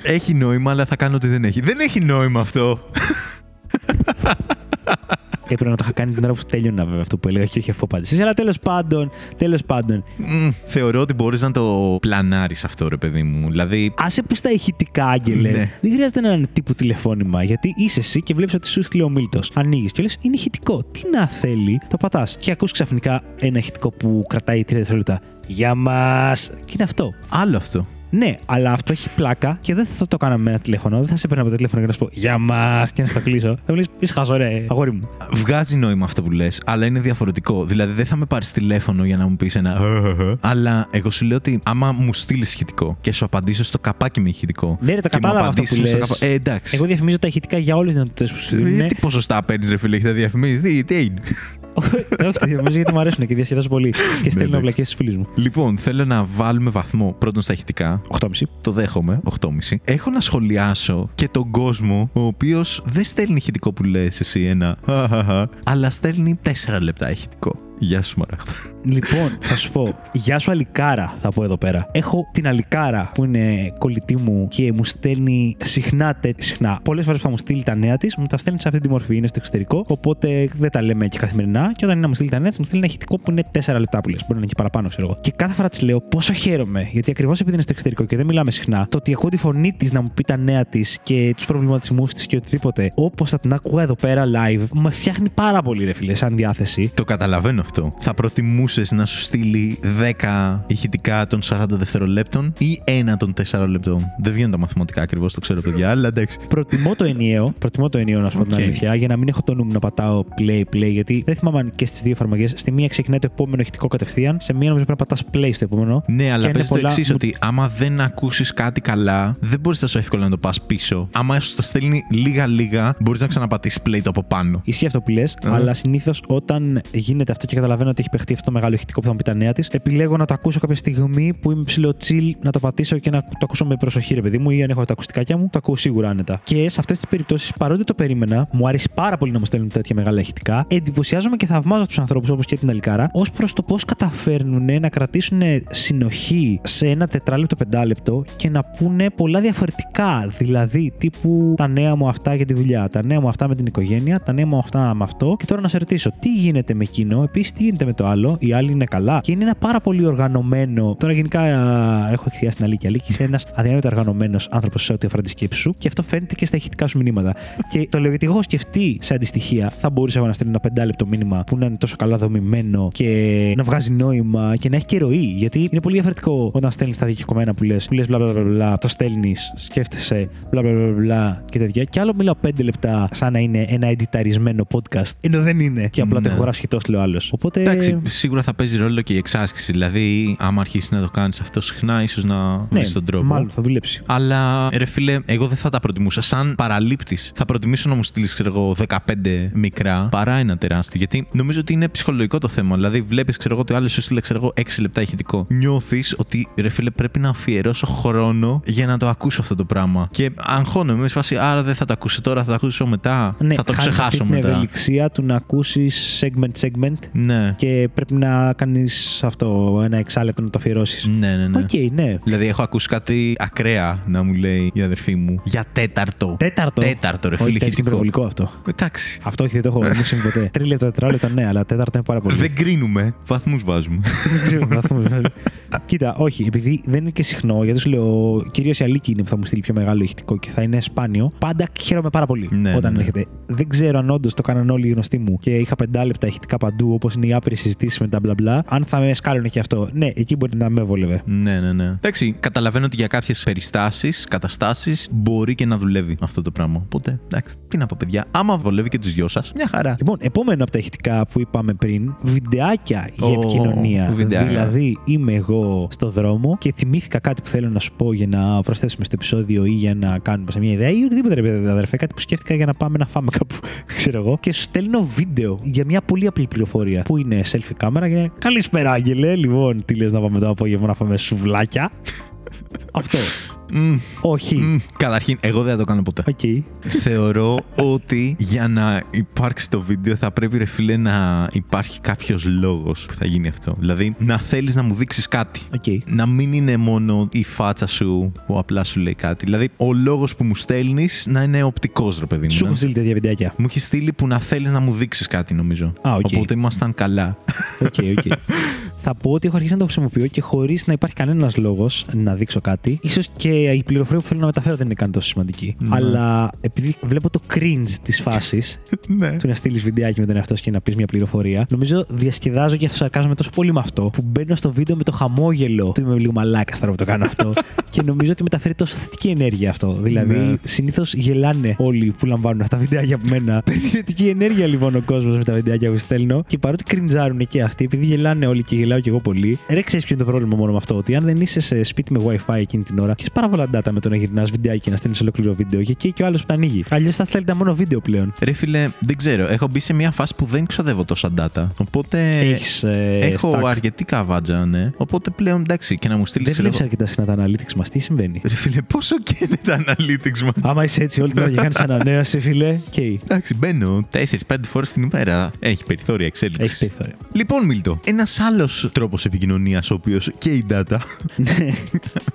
Έχει νόημα, αλλά θα κάνω ότι δεν έχει. Δεν έχει νόημα αυτό. (laughs) Έπρεπε να το είχα κάνει την ώρα που τέλειωνα βέβαια αυτό που έλεγα και όχι αφού απάντησες. Αλλά τέλος πάντων, τέλος πάντων. Μμ, θεωρώ ότι μπορείς να το πλανάρεις αυτό, ρε παιδί μου. Δηλαδή, Άσε που στα ηχητικά, Άγγελε. Ναι. Δεν χρειάζεται να είναι τύπου τηλεφώνημα. Γιατί είσαι εσύ και βλέπεις ότι σου στείλει ο Μίλτος. Ανοίγεις και λες: Είναι ηχητικό. Τι να θέλει, το πατάς. Και ακούς ξαφνικά ένα ηχητικό που κρατάει 3 δευτερόλεπτα. Για μας. Και είναι αυτό. άλλο αυτό. Ναι, αλλά αυτό έχει πλάκα και δεν θα το κάναμε με ένα τηλέφωνο. Δεν θα σε παίρνω από το τηλέφωνο και να σου πω Για μας και να στο κλείσω. Θα μου λες: Είσαι χαζό, ρε, αγόρι μου. Βγάζει νόημα αυτό που λες, αλλά είναι διαφορετικό. Δηλαδή, δεν θα με πάρεις τηλέφωνο για να μου πεις ένα. αλλά εγώ σου λέω ότι άμα μου στείλεις ηχητικό και σου απαντήσω στο καπάκι με ηχητικό. Ναι, ρε, το και μου κατάλαβα αυτό που απαντήσεις στο λες. καπα- Ε, εντάξει. Εγώ διαφημίζω τα ηχητικά για όλες τις δυνατότητες που σου δίνουν. Ε, Τι ποσοστά παίρνεις, ρε φίλε, έχεις τα διαφημίσεις; Τι, τι είναι. Όχι, τα διαφημίζω γιατί μου αρέσουν και διασκεδάζω πολύ. Και στέλνω εντάξει. βλακίε στους φίλους μου. Λοιπόν, θέλω να βάλουμε βαθμό πρώτον στα ηχητικά. 8,5. Το δέχομαι, 8,5. Έχω να σχολιάσω και τον κόσμο, ο οποίος δεν στέλνει ηχητικό που λες εσύ ένα. χαχαχα, Αλλά στέλνει 4 λεπτά ηχητικό. Γεια σου, Μαράχτα. Λοιπόν, θα σου πω. Γεια σου, Αλικάρα, θα πω εδώ πέρα. Έχω την Αλικάρα που είναι κολλητή μου και μου στέλνει συχνά. τε- συχνά. Πολλές φορές που θα μου στείλει τα νέα της, μου τα στέλνει σε αυτή τη μορφή. Είναι στο εξωτερικό. Οπότε δεν τα λέμε και καθημερινά. Και όταν είναι να μου στείλει τα νέα τη, μου στείλει ένα ηχητικό που είναι 4 λεπτά που λες. Μπορεί να είναι και παραπάνω, ξέρω εγώ. Και κάθε φορά της λέω πόσο χαίρομαι. Γιατί ακριβώς επειδή είναι στο εξωτερικό και δεν μιλάμε συχνά, το ότι ακούω τη φωνή της να μου πει τα νέα της και τους προβληματισμούς της και οτιδήποτε, όπως θα την άκουγα εδώ πέρα live, με φτιάχνει πάρα πολύ, ρε φίλε, σαν διάθεση. Το καταλαβαίνω αυτό. Θα προτιμούσες να σου στείλει 10 ηχητικά των 40 δευτερολέπτων ή ένα των 4 λεπτών. Δεν βγαίνουν τα μαθηματικά ακριβώς, το ξέρω, παιδιά, αλλά εντάξει. Προτιμώ το ενιαίο. Προτιμώ το ενιαίο, να σου πω την Οκ. αλήθεια, για να μην έχω το νου μου να πατάω play, play. Γιατί δεν θυμάμαι αν και στις δύο εφαρμογές. Στη μία ξεκινάει το επόμενο ηχητικό κατευθείαν. Σε μία νομίζω πρέπει να πατάς play στο επόμενο. Ναι, αλλά είναι παίζει το πολλά- εξής, μου- ότι άμα δεν ακούσεις κάτι καλά, δεν μπορείς τόσο εύκολα να το πας πίσω. Άμα σου το στέλνει λίγα-λίγα, μπορείς να ξαναπατήσεις play το από πάνω. Ισχύει αυτό που λες, αλλά συνήθως όταν γίνεται αυτό και καταλαβαίνω ότι έχει παιχτεί αυτό το μεγάλο ηχητικό που θα μου πει τα νέα της, επιλέγω να το ακούσω κάποια στιγμή που είμαι ψηλό chill, να το πατήσω και να το ακούσω με προσοχή, ρε παιδί μου, ή αν έχω τα ακουστικάκια μου, το ακούω σίγουρα άνετα. Και σε αυτές τις περιπτώσεις, παρότι το περίμενα, μου αρέσει πάρα πολύ να μου στέλνουν τέτοια μεγάλα ηχητικά, εντυπωσιάζομαι και θαυμάζω τους ανθρώπους όπως και την Αλικάρα, ως προς το πώς καταφέρνουν να κρατήσουν συνοχή σε ένα τετράλεπτο, πεντάλεπτο και να πούνε πολλά διαφορετικά. Δηλαδή, τύπου τα νέα μου αυτά για τη δουλειά, τα νέα μου αυτά με την οικογένεια, τα νέα μου αυτά με αυτό. Και τώρα να σε ρωτήσω, τι γίνεται με εκείνο, επίσης τι γίνεται με το άλλο, οι άλλοι είναι καλά; Και είναι ένα πάρα πολύ οργανωμένο. Τώρα γενικά α, έχω εκθιάσει την Αλίκη. Αλίκη είσαι ένας αδιανόητα οργανωμένος άνθρωπος σε ό,τι αφορά τη σκέψη σου και αυτό φαίνεται και στα ηχητικά σου μηνύματα. και το λέω γιατί εγώ έχω σκεφτεί σε αντιστοιχεία, θα μπορούσα εγώ να στείλω ένα πεντάλεπτο μήνυμα που να είναι τόσο καλά δομημένο και να βγάζει νόημα και να έχει και ροή. Γιατί είναι πολύ διαφορετικό όταν στέλνεις τα δικαιωμένα που λες, που λες μπλα μπλα μπλα, μπλα, το στέλνεις, σκέφτεσαι μπλα μπλα μπλα, μπλα και τέτοια. Και άλλο μιλάω πέντε λεπτά σαν να είναι ένα εντιταρισμένο podcast, ενώ δεν είναι. Και απλά το Ναι. έχω γράψει και το λέω άλλος. Οπότε. Εντάξει, σίγουρα θα παίζει ρόλο και η εξάσκηση. Δηλαδή, άμα αρχίσεις να το κάνεις αυτό συχνά, ίσως να ναι, βρει τον τρόπο. Μάλλον θα δουλέψει. Αλλά ρε φίλε, εγώ δεν θα τα προτιμούσα. Σαν παραλήπτης, θα προτιμήσω να μου στείλεις, ξέρω εγώ, 15 μικρά παρά ένα τεράστιο. Γιατί νομίζω ότι είναι ψυχολογικό το θέμα. Δηλαδή, βλέπεις, ξέρω εγώ, ότι ο άλλος σου στείλε, ξέρω εγώ, 6 λεπτά ηχητικό. Νιώθεις ότι ρε φίλε, πρέπει να αφιερώσω χρόνο για να το ακούσω αυτό το πράγμα. Και αγχώνομαι, με φάση, άρα δεν θα το ακούσω τώρα, θα το ακούσω μετά. Ναι, θα το χάνεις αυτή ξεχάσω την μετά. ευελιξία του να ακούσεις segment segment Ναι. Ναι. Και πρέπει να κάνεις αυτό, ένα εξάλεπτο να το αφιερώσεις. Ναι, ναι, ναι. Οκ, ναι. Δηλαδή, έχω ακούσει κάτι ακραία να μου λέει η αδερφή μου για τέταρτο. Τέταρτο; Τέταρτο, ρε Όχι, φίλε, τέταρτο είναι ηχητικό. υπερβολικό αυτό. Εντάξει. Αυτό όχι, δεν το έχω δεν μου έχει συμβεί ποτέ. (laughs) Τρίλεπτο, τετράλεπτο, ναι, αλλά τέταρτο είναι πάρα πολύ. Δεν κρίνουμε. Βαθμούς βάζουμε. Δεν ξέρω, βαθμούς. Κοίτα, όχι, επειδή δεν είναι και συχνό, γιατί σου λέω, κυρίως η Αλίκη είναι που θα μου στείλει πιο μεγάλο ηχητικό και θα είναι σπάνιο. Πάντα χαίρομαι πάρα πολύ Ναι, όταν ναι, ναι. έρχεται. Δεν ξέρω αν όντως το κάναν όλοι οι γνωστοί μου και είχα πεντάλεπτα ηχητικά παντού, όπως είναι οι άπειρες συζητήσεις με τα μπλα μπλα. Αν θα με σκάλωνε και αυτό, ναι, εκεί μπορεί να με βόλευε. ναι, ναι, ναι. Εντάξει, καταλαβαίνω ότι για κάποιες περιστάσεις, καταστάσεις μπορεί και να δουλεύει αυτό το πράγμα. Οπότε, εντάξει, τι να πω, παιδιά. Άμα βολεύει και τους δυο σας, μια χαρά. Λοιπόν, επόμενο από τα ηχητικά που είπαμε πριν, βιντεάκια για Ω, επικοινωνία. βιντεάκια. Δηλαδή, είμαι εγώ στο δρόμο και θυμήθηκα κάτι που θέλω να σου πω για να προσθέσουμε στο επεισόδιο ή για να κάνουμε σε μια ιδέα ή οτιδήποτε, ρε παιδί, αδερφέ. Κάτι που σκέφτηκα για να πάμε να φάμε κάπου, (laughs) ξέρω εγώ. Και σου στέλνω βίντεο για μια πολύ απλή πληροφορία που είναι selfie κάμερα και καλησπέρα, Άγγελε. Λοιπόν, τι λες να πάμε το απόγευμα να φάμε σουβλάκια. Αυτό. Μμ, Όχι. μμ. Καταρχήν, εγώ δεν θα το κάνω ποτέ. Οκ. Θεωρώ ότι για να υπάρξει το βίντεο θα πρέπει ρε φίλε να υπάρχει κάποιος λόγος που θα γίνει αυτό. Δηλαδή να θέλεις να μου δείξεις κάτι. Οκ. Να μην είναι μόνο η φάτσα σου που απλά σου λέει κάτι. Δηλαδή ο λόγος που μου στέλνεις να είναι οπτικός ρε παιδί μου. Σου να- έχω στείλει τέτοια βιντεάκια. Μου έχεις στείλει που να θέλεις να μου δείξεις κάτι νομίζω. Α, οκ. Οπότε ήμασταν καλά. Οκ, οκ. (laughs) Θα πω ότι έχω αρχίσει να το χρησιμοποιώ και χωρίς να υπάρχει κανένας λόγος να δείξω κάτι. σω και η πληροφορία που θέλω να μεταφέρω δεν είναι καν τόσο σημαντική. Ναι. Αλλά επειδή βλέπω το cringe της φάσης (laughs) ναι. του να στείλεις βιντεάκι με τον εαυτό σου και να πεις μια πληροφορία, νομίζω διασκεδάζω και αυτοσαρκάζομαι τόσο πολύ με αυτό που μπαίνω στο βίντεο με το χαμόγελο του είμαι λίγο μαλάκα τώρα που το κάνω αυτό. (laughs) και νομίζω ότι μεταφέρει τόσο θετική ενέργεια αυτό. Δηλαδή, Ναι. συνήθως γελάνε όλοι που λαμβάνουν αυτά τα βιντεάκια από μένα. (laughs) Παίρνει θετική ενέργεια λοιπόν ο κόσμος με τα βιντεάκια που στέλνω. Και παρότι κριντζάρουν και αυτοί, επειδή γελάνε όλοι και γελάω και εγώ πολύ, ρε ξέρεις ποιο είναι το πρόβλημα μόνο με αυτό. Ότι αν δεν είσαι σε σπίτι με WiFi εκείνη την ώρα, έχεις πάρα πολλά data με το να γυρνάς βιντεάκι και να στέλνεις ολόκληρο βίντεο. Και εκεί και ο άλλος που τα ανοίγει. Αλλιώς θα στέλνει τα μόνο βίντεο πλέον. Ρε φίλε, δεν ξέρω. Έχω μπει σε μια φάση που δεν ξοδεύω τόσα data. Οπότε. Έχεις. Ε, Έχω stack. αρκετή καβάτζα, ναι. Οπότε πλέον εντάξει και να μου στείλεις. Δεν βλέπεις αρκετά συχνά τα analytics μας, τι συμβαίνει; Ρε φίλε, πόσο και είναι τα analytics μας; Άμα είσαι έτσι όλη την ώρα και κάνεις ανανέωση, φίλε, και Εντάξει, μπαίνω 4-5 φορές την ημέρα. Έχει περιθώρια εξέλιξης. έχει περιθώριο. Λοιπόν, Μίλτο, ένας άλλος τρόπος επικοινωνίας, ο οποίος και η data,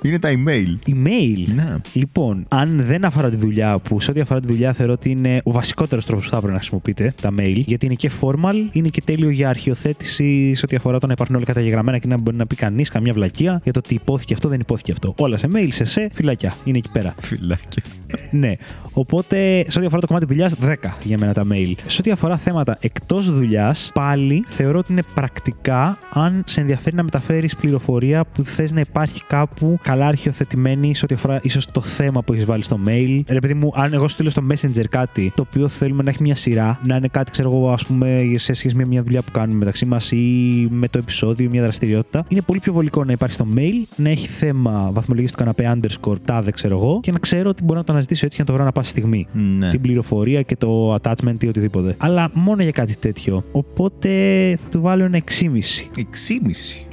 είναι τα email. Email. Ναι. Λοιπόν, αν δεν αφορά τη δουλειά, που σε ό,τι αφορά τη δουλειά θεωρώ ότι είναι ο βασικότερος τρόπος που θα έπρεπε να χρησιμοποιείτε τα mail, γιατί είναι και formal, είναι και τέλειο για αρχιοθέτηση σε ό,τι αφορά το να υπάρχουν όλα καταγεγραμμένα και να μπορεί να πει κανείς καμιά βλακεία για το ότι υπόθηκε αυτό, δεν υπόθηκε αυτό. Όλα σε mail, σε σε, φυλακιά. Είναι εκεί πέρα. Φυλάκια. ναι. Οπότε, σε ό,τι αφορά το κομμάτι δουλειάς, 10 για μένα τα mail. Σε ό,τι αφορά θέματα εκτός δουλειάς, πάλι θεωρώ ότι είναι πρακτικά αν σε ενδιαφέρει να μεταφέρεις πληροφορία που θες να υπάρχει κάπου καλά αρχιοθετημένη σε ό,τι αφορά ίσως το θέμα που έχεις βάλει στο mail. Ρε παιδί μου, αν εγώ σου στείλω στο Messenger κάτι το οποίο θέλουμε να έχει μια σειρά, να είναι κάτι, ξέρω εγώ, ας πούμε, σε σχέση με μια δουλειά που κάνουμε μεταξύ μας ή με το επεισόδιο, μια δραστηριότητα, είναι πολύ πιο βολικό να υπάρχει στο mail, να έχει θέμα βαθμολογία του καναπέ underscore τάδε, ξέρω εγώ, και να ξέρω ότι μπορώ να το αναζητήσω έτσι και να το βρω ανά πάση στιγμή Ναι. την πληροφορία και το attachment ή οτιδήποτε. Αλλά μόνο για κάτι τέτοιο. Οπότε θα του βάλω ένα 6,5. 6,5.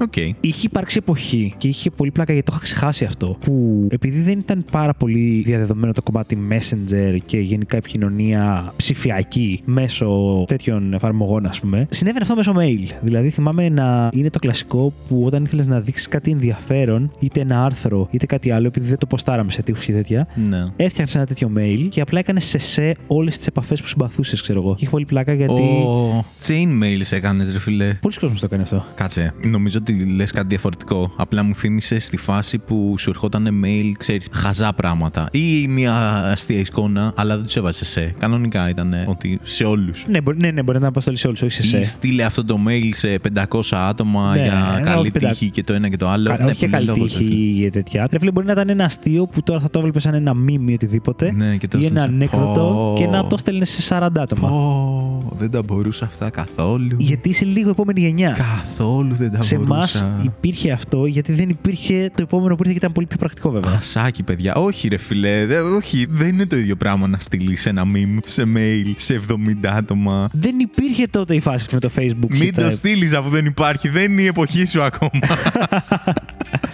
Οκ. Είχε υπάρξει εποχή και είχε πολύ πλάκα γιατί το είχα ξεχάσει αυτό. Που επειδή δεν ήταν πάρα πολύ διαδεδομένο το κομμάτι Messenger και γενικά επικοινωνία ψηφιακή μέσω τέτοιων εφαρμογών, ας πούμε, συνέβαινε αυτό μέσω mail. Δηλαδή θυμάμαι να είναι το κλασικό που όταν ήθελες να δείξεις κάτι ενδιαφέρον, είτε ένα άρθρο είτε κάτι άλλο, επειδή δεν το ποστάραμε σε τοίχους και τέτοια, Ναι. έφτιαχνες ένα τέτοιο mail και απλά έκανες σε σε όλες τις επαφές που συμπαθούσες, ξέρω εγώ. Και είχε πολύ πλάκα γιατί. Ο chain mails έκανες, ρε φίλε. Πολλοί κόσμοι το έκανε αυτό. Κάτσε. Νομίζω ότι λες κάτι διαφορετικό. Απλά μου θύμισες στη φάση που σου ερχόταν mail, ξέρεις, χαζά πράγματα. Ή μια αστεία εικόνα, αλλά δεν τους έβαζες σε. Κανονικά ήταν ότι σε όλους. Ναι, μπορεί, ναι, ναι, μπορεί να αποστολείς σε όλους, όχι σε Ή σε. στείλε αυτό το mail σε 500 άτομα Ναι, για όχι καλή πεντα- τύχη και το ένα και το άλλο. Κα- Ναι, όχι και πολύ καλή λόγος, ρε τύχη φίλε. ή τέτοια. Ρε φίλε, μπορεί να ήταν ένα αστείο που τώρα θα το έβλεπες σαν ένα μήνυμα ή οτιδήποτε. Ναι, και το ή ένα έστειλε. ανέκδοτο Πω. και να το στέλνε σε 40 άτομα. Πω, δεν τα μπορούσα αυτά καθόλου. Γιατί είσαι λίγο επόμενη γενιά. Καθόλου δεν τα σε εμά μπορούσα. υπήρχε αυτό γιατί δεν υπήρχε το επόμενο που ήρθε και ήταν πολύ πιο πρακτικό βέβαια. Ασάκι, παιδιά. Όχι, ρε φιλέ. Δε- όχι, δεν είναι το ίδιο πράγμα να στείλεις ένα meme σε mail σε 70 άτομα. Δεν υπήρχε τότε η φάση αυτή με το Facebook. Μην και τα- το στείλεις αφού δεν υπάρχει. Δεν είναι η εποχή σου ακόμα. (laughs)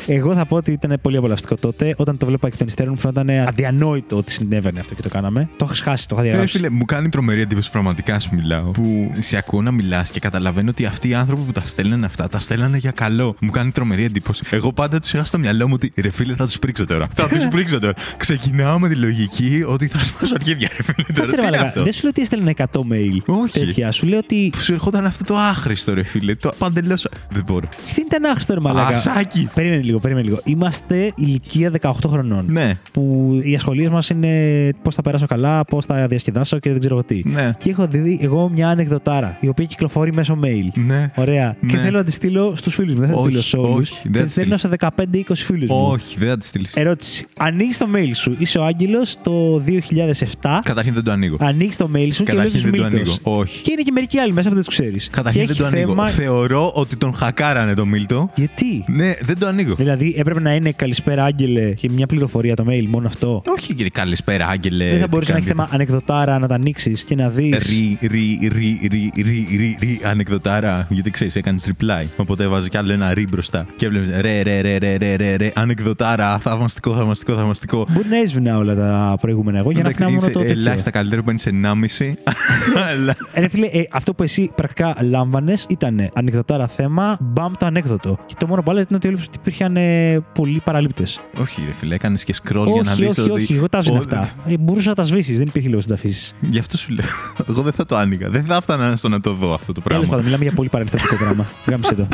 Εγώ θα πω ότι ήταν πολύ απολαυστικό τότε. Όταν το βλέπα εκ των υστέρων, μου φαίνονταν αδιανόητο ότι συνέβαινε αυτό και το κάναμε. Το είχα χάσει, το είχα Ε, διαγράψει. φίλε, μου κάνει τρομερή εντύπωση πραγματικά σου μιλάω. Που σε ακούω να μιλάς και καταλαβαίνω ότι αυτοί οι άνθρωποι που τα στέλνανε αυτά τα στέλνανε για καλό. Μου κάνει τρομερή εντύπωση. Εγώ πάντα τους είχα στο μυαλό μου ότι ρε φίλε θα τους πρίξω τώρα. θα τους (laughs) πρίξω τώρα. Ξεκινάω με τη λογική ότι θα σπάσω αρχίδια, ρε φίλε. Τώρα, Κάτσε ρε τι είναι μαλάκα. αυτό; Δεν σου λέω ότι έστελνε 100 mail. Όχι. Τέτοια. Σου λέω ότι. Που σου ερχόταν αυτό το άχρηστο, ρε φίλε. Το παντελώ. Δεν μπορώ. Δεν ήταν άχρηστο ρε μαλάκα. Ασάκι. Περίμενε λίγο, περίμενε λίγο. Είμαστε ηλικία 18 χρονών. Ναι, Που οι ασχολίες μας είναι πώς θα περάσω καλά, πώς θα διασκεδάσω και δεν ξέρω εγώ τι. ναι, Και έχω δει εγώ μια ανεκδοτάρα η οποία κυκλοφορεί μέσω mail. ναι. Ωραία. Και Ναι. θέλω να τη στείλω στους φίλους μου. Δεν θα τη Όχι, στείλω σε όλους. όχι, δεν Και θα τη τη στέλνω σε 15-20 φίλους μου. Όχι, δεν θα τη στείλεις. Ερώτηση. Ανοίγεις το mail σου. Είσαι ο Άγγελος το 2007. Καταρχήν δεν το ανοίγω. Ανοίγεις το mail σου και Καταρχήν βλέπεις δεν το Μίλτος. ανοίγω. Όχι. Και είναι και μερικοί άλλοι μέσα που δεν τους ξέρεις. Καταρχήν δεν το ανοίγω. Θεωρώ ότι τον χακάρανε το Μίλτο. Γιατί; Ναι, δεν το ανοίγω. Δηλαδή έπρεπε να είναι καλησπέρα Άγγελε και μια πληροφορία το mail, μόνο αυτό; Όχι κύριε, καλησπέρα, Άγγελε. Δεν θα τι μπορούσε να έχει κάνετε; θέμα ανεκδοτάρα να τα ανοίξεις και να δεις. Ρι, ρι, ρι, ρι, ρι, ρι, ρι, ανεκδοτάρα. Γιατί ξέρεις, έκανες reply. Οπότε έβαζε κι άλλο ένα ρι μπροστά. Και έβλεπε ρε, ρε, ρε, ρε, ρε, ρε, ρε, ανεκδοτάρα. Θαυμαστικό, θαυμαστικό, θαυμαστικό. Μπορεί να έσβηνα όλα τα προηγούμενα εγώ για να Εντάξει, φτάνω μόνο είσαι το τέτοιο. Ελάχιστα καλύτερο που παίρνει 1,5. (laughs) Αλλά. Ε, Ρε φίλε, ε, αυτό που εσύ πρακτικά λάμβανες ήταν ανεκδοτάρα θέμα, μπαμ το ανέκδοτο. Και το μόνο που άλλαζε ήταν ότι έβλεπε ότι υπήρχαν ε, πολλοί παραλήπτες. Όχι, ρε φίλε, έκανες και scroll για να Όχι, δει όχι, ότι. όχι, εγώ τα έσβηνα Ο- αυτά. Ε, μπορούσα να τα σβήσεις, δεν υπήρχε λόγος να τα αφήσεις. Γι' αυτό σου λέω. Εγώ δεν θα το άνοιγα. Δεν θα έφτανα στο να το δω αυτό το Τέλος πράγμα. πάντων, μιλάμε για πολύ παρελθοντικό (laughs) δράμα. Γάμισε το.